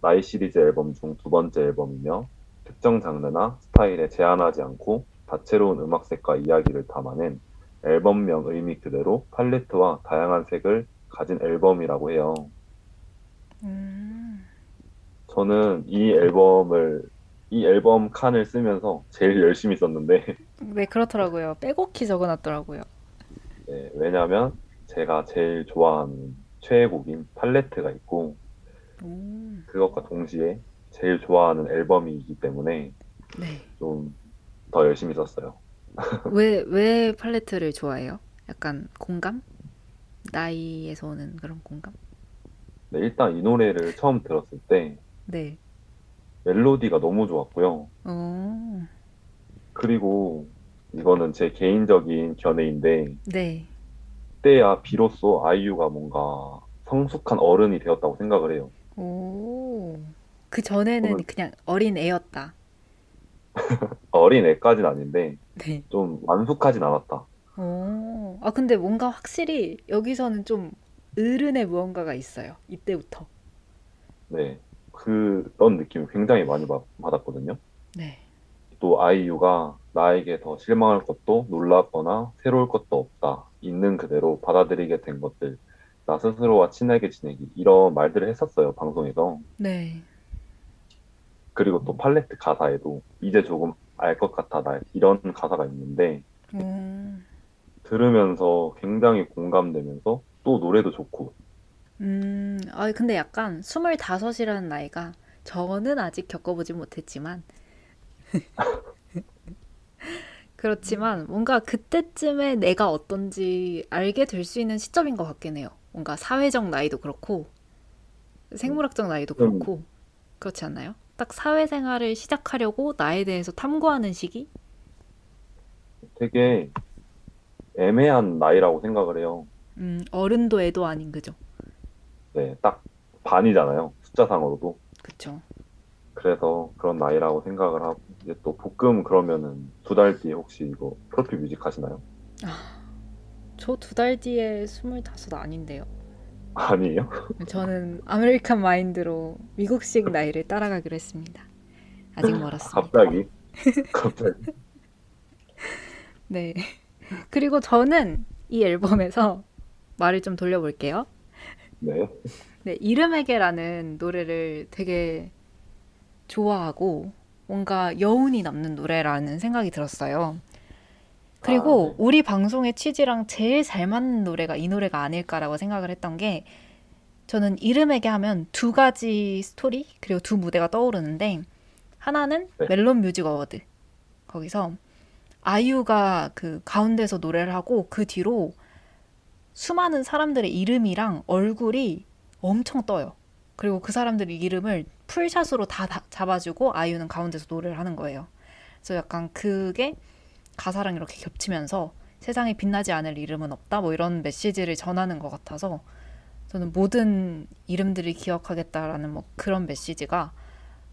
나이 시리즈 앨범 중 두 번째 앨범이며 특정 장르나 스타일에 제한하지 않고 다채로운 음악색과 이야기를 담아낸 앨범명 의미 그대로 팔레트와 다양한 색을 가진 앨범이라고 해요. 음, 저는 이 앨범을 이 앨범 칸을 쓰면서 제일 열심히 썼는데 네, 그렇더라고요. 빼곡히 적어놨더라고요. 네, 왜냐면 제가 제일 좋아하는 최애곡인 팔레트가 있고 음, 그것과 동시에 제일 좋아하는 앨범이기 때문에 네. 좀 더 열심히 썼어요. 왜, 왜 팔레트를 좋아해요? 약간 공감? 나이에서 오는 그런 공감? 네, 일단 이 노래를 처음 들었을 때 네. 멜로디가 너무 좋았고요. 어, 그리고 이거는 제 개인적인 견해인데 네. 그때야 비로소 아이유가 뭔가 성숙한 어른이 되었다고 생각을 해요. 오, 그 전에는 저는- 그냥 어린 애였다. 어린 애까지는 아닌데 네. 좀 완숙하진 않았다. 오, 아, 근데 뭔가 확실히 여기서는 좀 어른의 무언가가 있어요. 이때부터. 네, 그런 느낌을 굉장히 많이 받- 받았거든요. 네. 또 아이유가 나에게 더 실망할 것도 놀랍거나 새로울 것도 없다. 있는 그대로 받아들이게 된 것들. 나 스스로와 친하게 지내기. 이런 말들을 했었어요, 방송에서. 네. 그리고 또 팔레트 가사에도 이제 조금 알 것 같아, 나. 이런 가사가 있는데 음, 들으면서 굉장히 공감되면서 또 노래도 좋고. 음, 아, 근데 약간 스물다섯이라는 나이가 저는 아직 겪어보지 못했지만 그렇지만 뭔가 그때쯤에 내가 어떤지 알게 될 수 있는 시점인 것 같긴 해요. 뭔가 사회적 나이도 그렇고 생물학적 나이도 음. 그렇고 그렇지 않나요? 딱 사회생활을 시작하려고 나에 대해서 탐구하는 시기? 되게 애매한 나이라고 생각을 해요. 음, 어른도 애도 아닌 그죠? 네, 딱 반이잖아요. 숫자상으로도. 그쵸. 그래서 그런 나이라고 생각을 하고 이제 또 볶음 그러면은 두 달 뒤에 혹시 이거 프로필 뮤직 하시나요? 저두 달 뒤에 스물다섯 아닌데요. 아니에요? 저는 American mind로 미국식 나이를 따라가기로 했습니다. 아직 멀었습니다. 갑자기 갑자기 네. 그리고 저는 이 앨범에서 말을 좀 돌려볼게요. 네. 네, 이름에게라는 노래를 되게 좋아하고 뭔가 여운이 남는 노래라는 생각이 들었어요. 그리고 아, 네. 우리 방송의 취지랑 제일 잘 맞는 노래가 이 노래가 아닐까라고 생각을 했던 게 저는 이름에게 하면 두 가지 스토리 그리고 두 무대가 떠오르는데 하나는 네. 멜론 뮤직 어워드 거기서 아이유가 그 가운데서 노래를 하고 그 뒤로 수많은 사람들의 이름이랑 얼굴이 엄청 떠요. 그리고 그 사람들의 이름을 full shot으로 다, 다 잡아주고 아이유는 가운데서 노래를 하는 거예요. 그래서 약간 그게 가사랑 이렇게 겹치면서 세상에 빛나지 않을 이름은 없다 뭐 이런 메시지를 전하는 것 같아서 저는 모든 이름들을 기억하겠다라는 뭐 그런 메시지가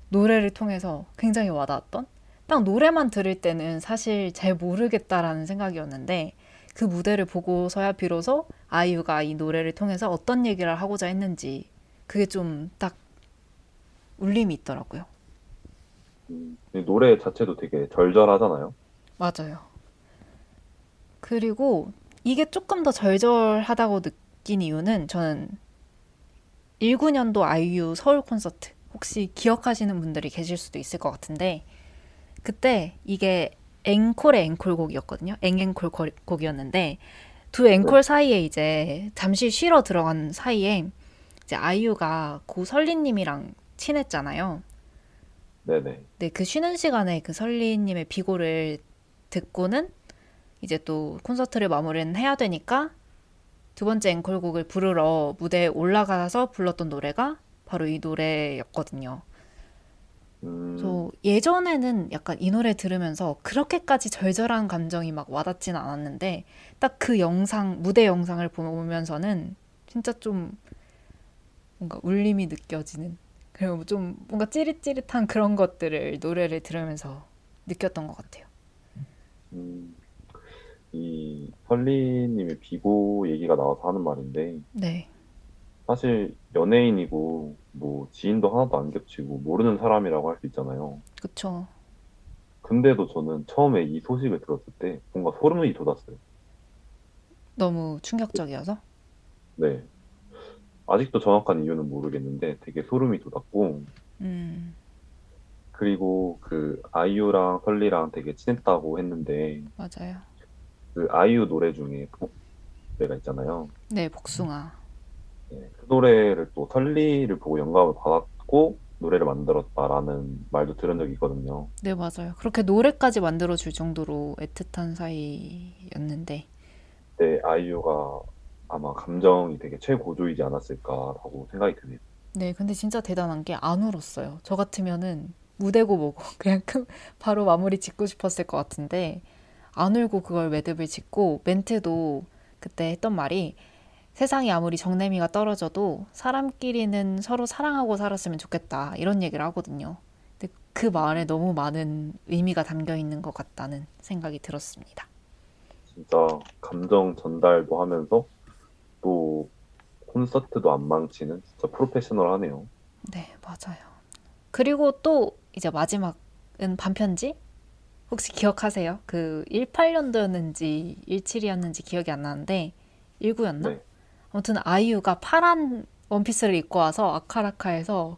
노래를 통해서 굉장히 와닿았던 딱 노래만 들을 때는 사실 잘 모르겠다라는 생각이었는데 그 무대를 보고서야 비로소 아이유가 이 노래를 통해서 어떤 얘기를 하고자 했는지 그게 좀 딱 울림이 있더라고요. 음, 이 노래 자체도 되게 절절하잖아요. 맞아요. 그리고 이게 조금 더 절절하다고 느낀 이유는 저는 19년도 아이유 서울 콘서트 혹시 기억하시는 분들이 계실 수도 있을 것 같은데 그때 이게 앵콜의 앵콜곡이었거든요. 앵앵콜 거- 곡이었는데 두 앵콜 사이에 이제 잠시 쉬러 들어간 사이에 이제 아이유가 고 설리님이랑 친했잖아요. 네네. 네, 그 쉬는 시간에 그 설리님의 비고를 듣고는 이제 또 콘서트를 마무리는 해야 되니까 두 번째 앵콜곡을 부르러 무대에 올라가서 불렀던 노래가 바로 이 노래였거든요. 음, 그래서 예전에는 약간 이 노래 들으면서 그렇게까지 절절한 감정이 막 와닿지는 않았는데 딱 그 영상, 무대 영상을 보면서는 진짜 좀 뭔가 울림이 느껴지는 그리고 좀 뭔가 찌릿찌릿한 그런 것들을 노래를 들으면서 느꼈던 것 같아요. 음, 이 설리님의 비고 얘기가 나와서 하는 말인데 네, 사실 연예인이고 뭐 지인도 하나도 안 겹치고 모르는 사람이라고 할 수 있잖아요. 그쵸. 근데도 저는 처음에 이 소식을 들었을 때 뭔가 소름이 돋았어요. 너무 충격적이어서. 네. 아직도 정확한 이유는 모르겠는데 되게 소름이 돋았고 음, 그리고 그 아이유랑 설리랑 되게 친했다고 했는데 맞아요. 그 아이유 노래 중에 복 노래가 있잖아요. 네, 복숭아. 네, 그 노래를 또 설리를 보고 영감을 받았고 노래를 만들었다라는 말도 들은 적이 있거든요. 네, 맞아요. 그렇게 노래까지 만들어 줄 정도로 애틋한 사이였는데. 그때 아이유가 아마 감정이 되게 최고조이지 않았을까라고 생각이 드네요. 네, 근데 진짜 대단한 게 안 울었어요. 저 같으면은 무대고 뭐고 그냥 그- 바로 마무리 짓고 싶었을 것 같은데 안 울고 그걸 매듭을 짓고 멘트도 그때 했던 말이 세상이 아무리 정내미가 떨어져도 사람끼리는 서로 사랑하고 살았으면 좋겠다 이런 얘기를 하거든요. 근데 그 말에 너무 많은 의미가 담겨 있는 것 같다는 생각이 들었습니다. 진짜 감정 전달도 하면서 또 콘서트도 안 망치는 진짜 프로페셔널하네요. 네, 맞아요. 그리고 또 이제 마지막은 반편지? 혹시 기억하세요? 그 18년도였는지 17이었는지 기억이 안 나는데 19였나? 네. 아무튼 아이유가 파란 원피스를 입고 와서 아카라카에서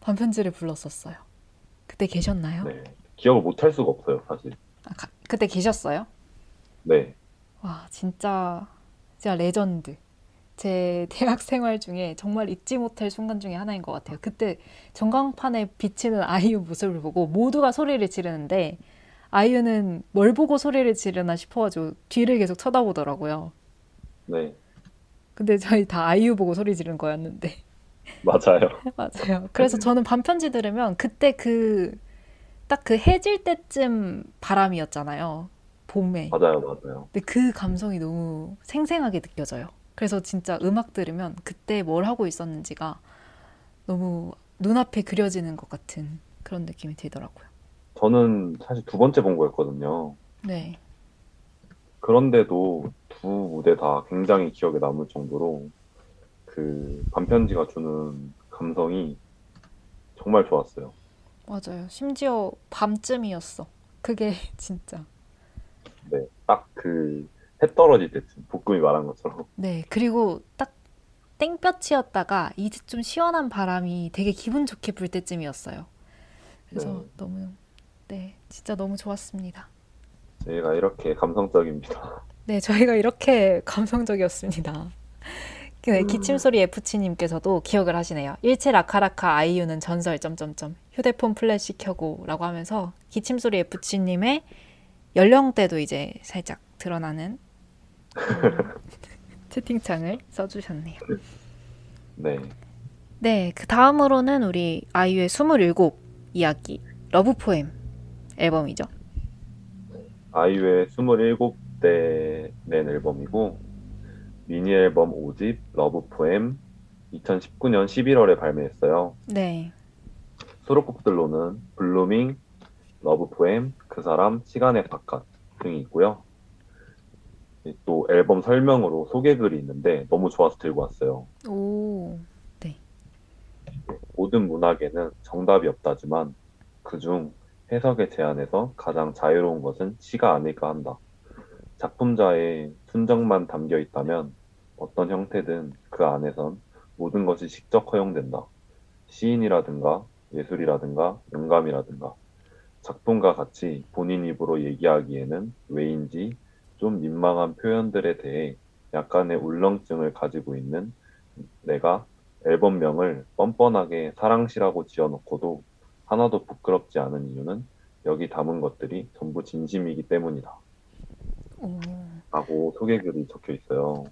반편지를 불렀었어요. 그때 계셨나요? 네. 기억을 못 할 수가 없어요, 사실. 아, 가- 그때 계셨어요? 네. 와, 진짜 진짜 레전드. 제 대학 생활 중에 정말 잊지 못할 순간 중에 하나인 것 같아요. 그때 전광판에 비치는 아이유 모습을 보고 모두가 소리를 지르는데 아이유는 뭘 보고 소리를 지르나 싶어가지고 뒤를 계속 쳐다보더라고요. 네. 근데 저희 다 아이유 보고 소리 지른 거였는데. 맞아요. 맞아요. 그래서 저는 밤편지 들으면 그때 그 딱그 해질 때쯤 바람이었잖아요. 봄에. 맞아요, 맞아요. 근데 그 감성이 너무 생생하게 느껴져요. 그래서 진짜 음악 들으면 그때 뭘 하고 있었는지가 너무 눈앞에 그려지는 것 같은 그런 느낌이 들더라고요. 저는 사실 두 번째 본 거였거든요. 네. 그런데도 두 무대 다 굉장히 기억에 남을 정도로 그 반편지가 주는 감성이 정말 좋았어요. 맞아요. 심지어 밤쯤이었어. 그게 진짜. 네, 딱 그 해 떨어질 때쯤 볶음이 말한 것처럼. 네. 그리고 딱 땡볕이었다가 이제 좀 시원한 바람이 되게 기분 좋게 불 때쯤이었어요. 그래서 네. 너무 네, 진짜 너무 좋았습니다. 저희가 이렇게 감성적입니다. 네, 저희가 이렇게 감성적이었습니다. 네, 기침소리 FC님께서도 기억을 하시네요. 17 아카라카 아이유는 전설 점점점 휴대폰 플래시 켜고라고 하면서 기침소리 FC님의 연령대도 이제 살짝 드러나는 음, 채팅창을 써주셨네요. 네, 네, 그 다음으로는 우리 아이유의 27 이야기 Love poem 앨범이죠. 아이유의 27대 낸 앨범이고 미니 앨범 5집 Love poem 2019년 11월에 발매했어요. 네, 수록곡들로는 Blooming, Love poem, 그 사람, 시간의 바깥 등이 있고요. 또 앨범 설명으로 소개글이 있는데 너무 좋아서 들고 왔어요. 오, 모든 문학에는 정답이 없다지만 그중 해석의 제한에서 가장 자유로운 것은 시가 아닐까 한다. 작품자의 순정만 담겨 있다면 어떤 형태든 그 안에선 모든 것이 식적 허용된다. 시인이라든가 예술이라든가 영감이라든가 작품과 같이 본인 입으로 얘기하기에는 왜인지 좀 민망한 표현들에 대해 약간의 울렁증을 가지고 있는 내가 앨범명을 뻔뻔하게 사랑시라고 지어놓고도 하나도 부끄럽지 않은 이유는 여기 담은 것들이 전부 진심이기 때문이다. 오. 라고 소개글이 적혀 있어요.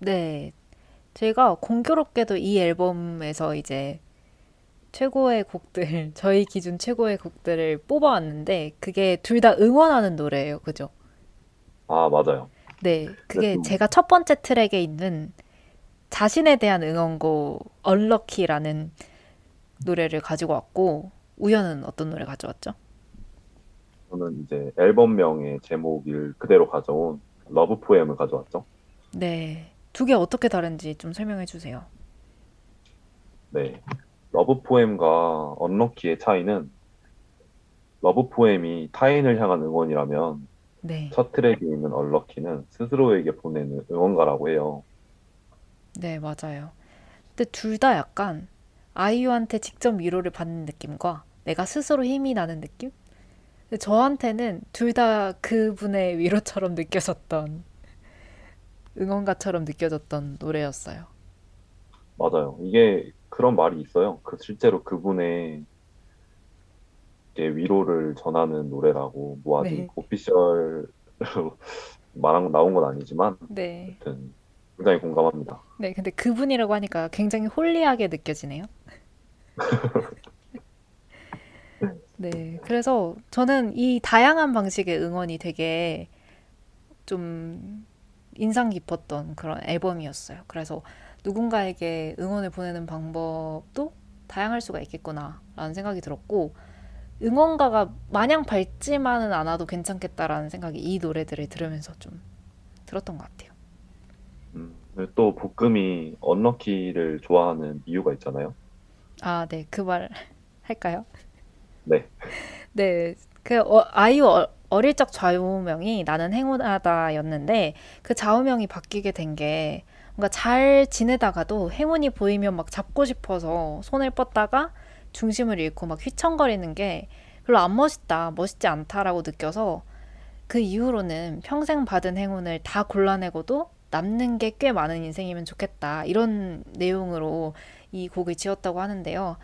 네. 제가 공교롭게도 이 앨범에서 이제 최고의 곡들, 저희 기준 최고의 곡들을 뽑아왔는데, 그게 둘 다 응원하는 노래예요. 그죠? 아, 맞아요. 네. 그게 음. 제가 첫 번째 트랙에 있는 자신에 대한 응원곡, 얼럭키라는 노래를 가지고 왔고, 우연은 어떤 노래 가져왔죠? 저는 이제 앨범명의 제목을 그대로 가져온 Love poem을 가져왔죠. 네. 두 개 어떻게 다른지 좀 설명해 주세요. 네. Love poem과 Unlucky의 차이는 Love poem이 타인을 향한 응원이라면 네. 첫 트랙에 있는 Unlucky는 스스로에게 보내는 응원가라고 해요. 네, 맞아요. 근데 둘 다 약간 아이유한테 직접 위로를 받는 느낌과 내가 스스로 힘이 나는 느낌? 저한테는 둘 다 그분의 위로처럼 느껴졌던 응원가처럼 느껴졌던 노래였어요. 맞아요. 이게 그런 말이 있어요. 그 실제로 그분의 위로를 전하는 노래라고 뭐 아직 네. 오피셜로 말한 나온 건 아니지만 네. 아무튼 굉장히 공감합니다. 네, 근데 그분이라고 하니까 굉장히 홀리하게 느껴지네요. 네, 그래서 저는 이 다양한 방식의 응원이 되게 좀 인상 깊었던 그런 앨범이었어요. 그래서 누군가에게 응원을 보내는 방법도 다양할 수가 있겠구나라는 생각이 들었고, 응원가가 마냥 밝지만은 않아도 괜찮겠다라는 생각이 이 노래들을 들으면서 좀 들었던 것 같아요. 음, 또 볶음이 언럭키를 좋아하는 이유가 있잖아요. 아, 네, 그 말 할까요? 네. 네, 그 어, 아이유 어, 어릴 적 좌우명이 나는 행운하다였는데 그 좌우명이 바뀌게 된 게 뭔가 잘 지내다가도 행운이 보이면 막 잡고 싶어서 손을 뻗다가 중심을 잃고 막 휘청거리는 게 별로 안 멋있다, 멋있지 않다라고 느껴서 그 이후로는 평생 받은 행운을 다 골라내고도 남는 게 꽤 많은 인생이면 좋겠다. 이런 내용으로 이 곡을 지었다고 하는데요.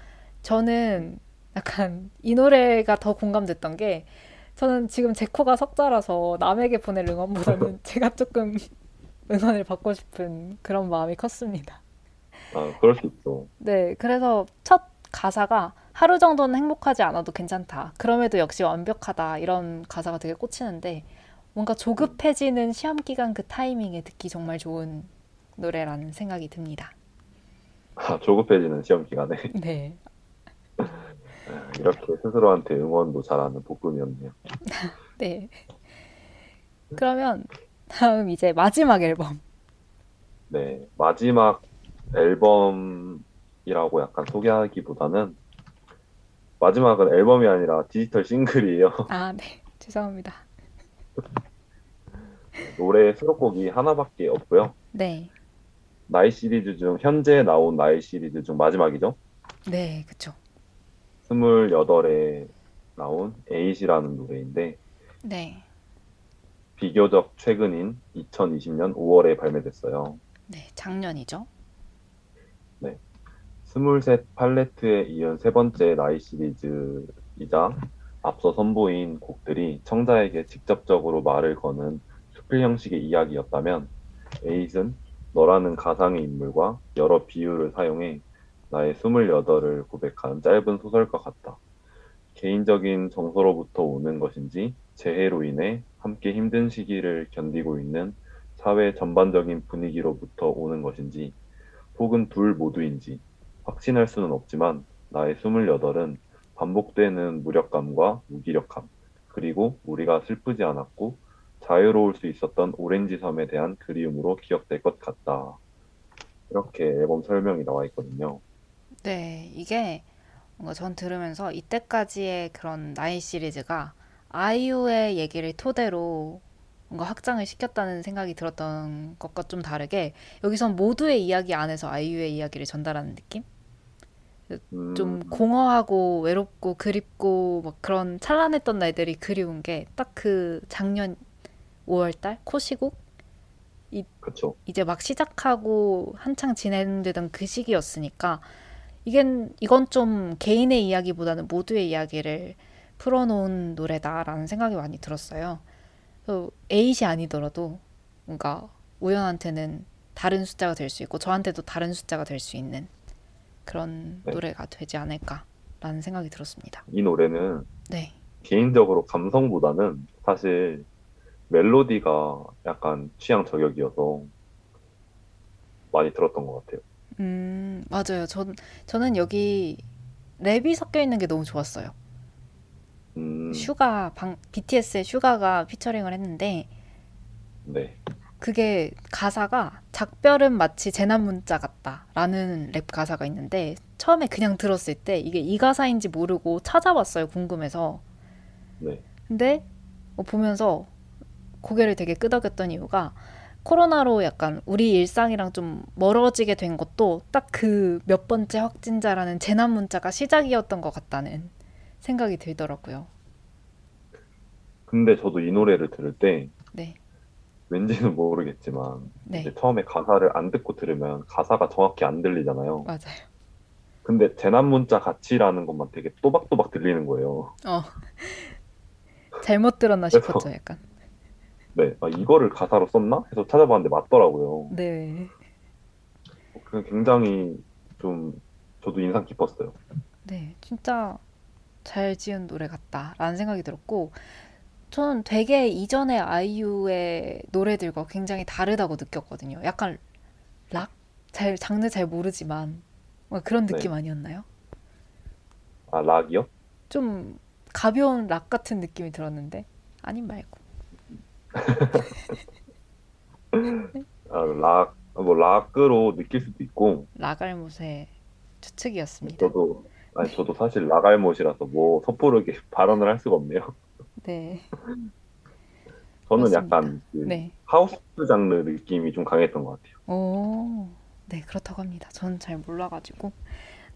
저는 약간 이 노래가 더 공감됐던 게 저는 지금 제 코가 석자라서 남에게 보낼 응원보다는 제가 조금 응원을 받고 싶은 그런 마음이 컸습니다. 아, 그럴 수 있죠. 네, 그래서 첫 가사가 하루 정도는 행복하지 않아도 괜찮다. 그럼에도 역시 완벽하다. 이런 가사가 되게 꽂히는데 뭔가 조급해지는 시험 기간 그 타이밍에 듣기 정말 좋은 노래라는 생각이 듭니다. 아, 조급해지는 시험 기간에 네. 이렇게 스스로한테 응원도 잘하는 복근이었네요. 네. 그러면 다음 이제 마지막 앨범. 네, 마지막 앨범이라고 약간 소개하기보다는 마지막은 앨범이 아니라 디지털 싱글이에요. 아, 네. 죄송합니다. 노래 수록곡이 하나밖에 없고요. 네. 나이 시리즈 중 현재 나온 나이 시리즈 중 마지막이죠. 네, 그쵸. 28에 나온 에잇이라는 노래인데 네. 비교적 최근인 2020년 5월에 발매됐어요. 네, 작년이죠. 스물셋 팔레트에 이은 세 번째 나이 시리즈이자 앞서 선보인 곡들이 청자에게 직접적으로 말을 거는 수필 형식의 이야기였다면 에잇은 너라는 가상의 인물과 여러 비유를 사용해 나의 스물여덟을 고백한 짧은 소설과 같다. 개인적인 정서로부터 오는 것인지 재해로 인해 함께 힘든 시기를 견디고 있는 사회 전반적인 분위기로부터 오는 것인지 혹은 둘 모두인지 확신할 수는 없지만 나의 스물여덟은 반복되는 무력감과 무기력함 그리고 우리가 슬프지 않았고 자유로울 수 있었던 오렌지 섬에 대한 그리움으로 기억될 것 같다. 이렇게 앨범 설명이 나와 있거든요. 네, 이게 뭔가 전 들으면서 이때까지의 그런 나이 시리즈가 아이유의 얘기를 토대로 뭔가 확장을 시켰다는 생각이 들었던 것과 좀 다르게 여기선 모두의 이야기 안에서 아이유의 이야기를 전달하는 느낌? 음, 좀 공허하고 외롭고 그립고 막 그런 찬란했던 날들이 그리운 게 딱 그 작년 5월달 코시국 그쵸. 이제 막 시작하고 한창 진행되던 그 시기였으니까 이겐 이건 좀 개인의 이야기보다는 모두의 이야기를 풀어놓은 노래다라는 생각이 많이 들었어요. 그래서 에잇이 아니더라도 뭔가 우연한테는 다른 숫자가 될 수 있고 저한테도 다른 숫자가 될 수 있는 그런 네. 노래가 되지 않을까라는 생각이 들었습니다. 이 노래는 네. 개인적으로 감성보다는 사실 멜로디가 약간 취향 저격이어서 많이 들었던 것 같아요. 음, 맞아요. 전, 저는 여기 랩이 섞여 있는 게 너무 좋았어요. 음, 슈가, 방, BTS의 슈가가 피처링을 했는데, 네. 그게 가사가 작별은 마치 재난 문자 같다라는 랩 가사가 있는데, 처음에 그냥 들었을 때 이게 이 가사인지 모르고 찾아봤어요. 궁금해서. 네. 근데 뭐 보면서 고개를 되게 끄덕였던 이유가 코로나로 약간 우리 일상이랑 좀 멀어지게 된 것도 딱 그 몇 번째 확진자라는 재난 문자가 시작이었던 것 같다는 생각이 들더라고요. 근데 저도 이 노래를 들을 때 네, 왠지는 모르겠지만 네, 이제 처음에 가사를 안 듣고 들으면 가사가 정확히 안 들리잖아요. 맞아요. 근데 재난 문자 같이라는 것만 되게 또박또박 들리는 거예요. 어, 잘못 들었나 싶었죠, 약간. 네, 아, 이거를 가사로 썼나? 해서 찾아봤는데 맞더라고요. 네, 그 굉장히 좀 저도 인상 깊었어요. 네, 진짜 잘 지은 노래 같다라는 생각이 들었고, 저는 되게 이전의 아이유의 노래들과 굉장히 다르다고 느꼈거든요. 약간 락? 잘, 장르 잘 모르지만, 뭔가 그런 느낌 네. 아니었나요? 아, 락이요? 좀 가벼운 락 같은 느낌이 들었는데, 아님 말고. 아, 락, 뭐 락으로 느낄 수도 있고 라갈못의 추측이었습니다. 저도 아니 저도 사실 락알못이라서 뭐 섣부르게 발언을 할 수가 없네요. 네, 저는 그렇습니다. 약간 그 네. 하우스 장르 느낌이 좀 강했던 것 같아요. 오, 네, 그렇다고 합니다. 저는 잘 몰라가지고.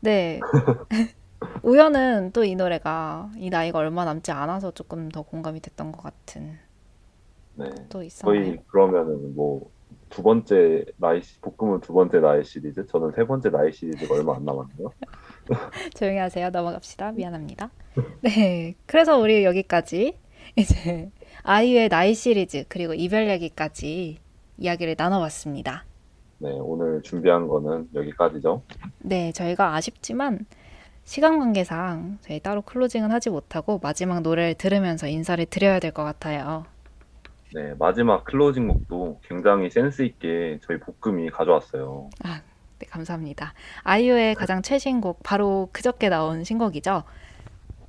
네. 우연은 또 이 노래가 이 나이가 얼마 남지 않아서 조금 더 공감이 됐던 것 같은 네. 또 있었나요? 거의 그러면은 뭐 두 번째 나이 시- 볶음은 두 번째 나이 시리즈, 저는 세 번째 나이 시리즈가 얼마 안 남았네요. 조용히 하세요. 넘어갑시다. 미안합니다. 네. 그래서 우리 여기까지 이제 아이유의 나이 시리즈 그리고 이별 얘기까지 이야기를 나눠봤습니다. 네, 오늘 준비한 거는 여기까지죠. 네, 저희가 아쉽지만 시간 관계상 저희 따로 클로징은 하지 못하고 마지막 노래를 들으면서 인사를 드려야 될 것 같아요. 네, 마지막 클로징 곡도 굉장히 센스 있게 저희 볶음이 가져왔어요. 네, 감사합니다. 아이유의 가장 최신 곡 바로 그저께 나온 신곡이죠.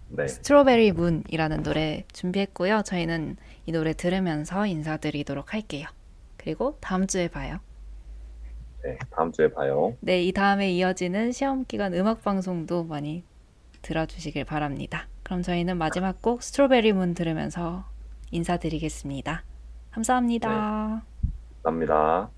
네, 스트로베리 문이라는 노래 준비했고요. 저희는 이 노래 들으면서 인사드리도록 할게요. 그리고 다음 주에 봐요. 네, 다음 주에 봐요. 네, 이 다음에 이어지는 시험 기간 음악 방송도 많이 들어주시길 바랍니다. 그럼 저희는 마지막 곡 스트로베리 문 들으면서 인사드리겠습니다. 감사합니다. 감사합니다.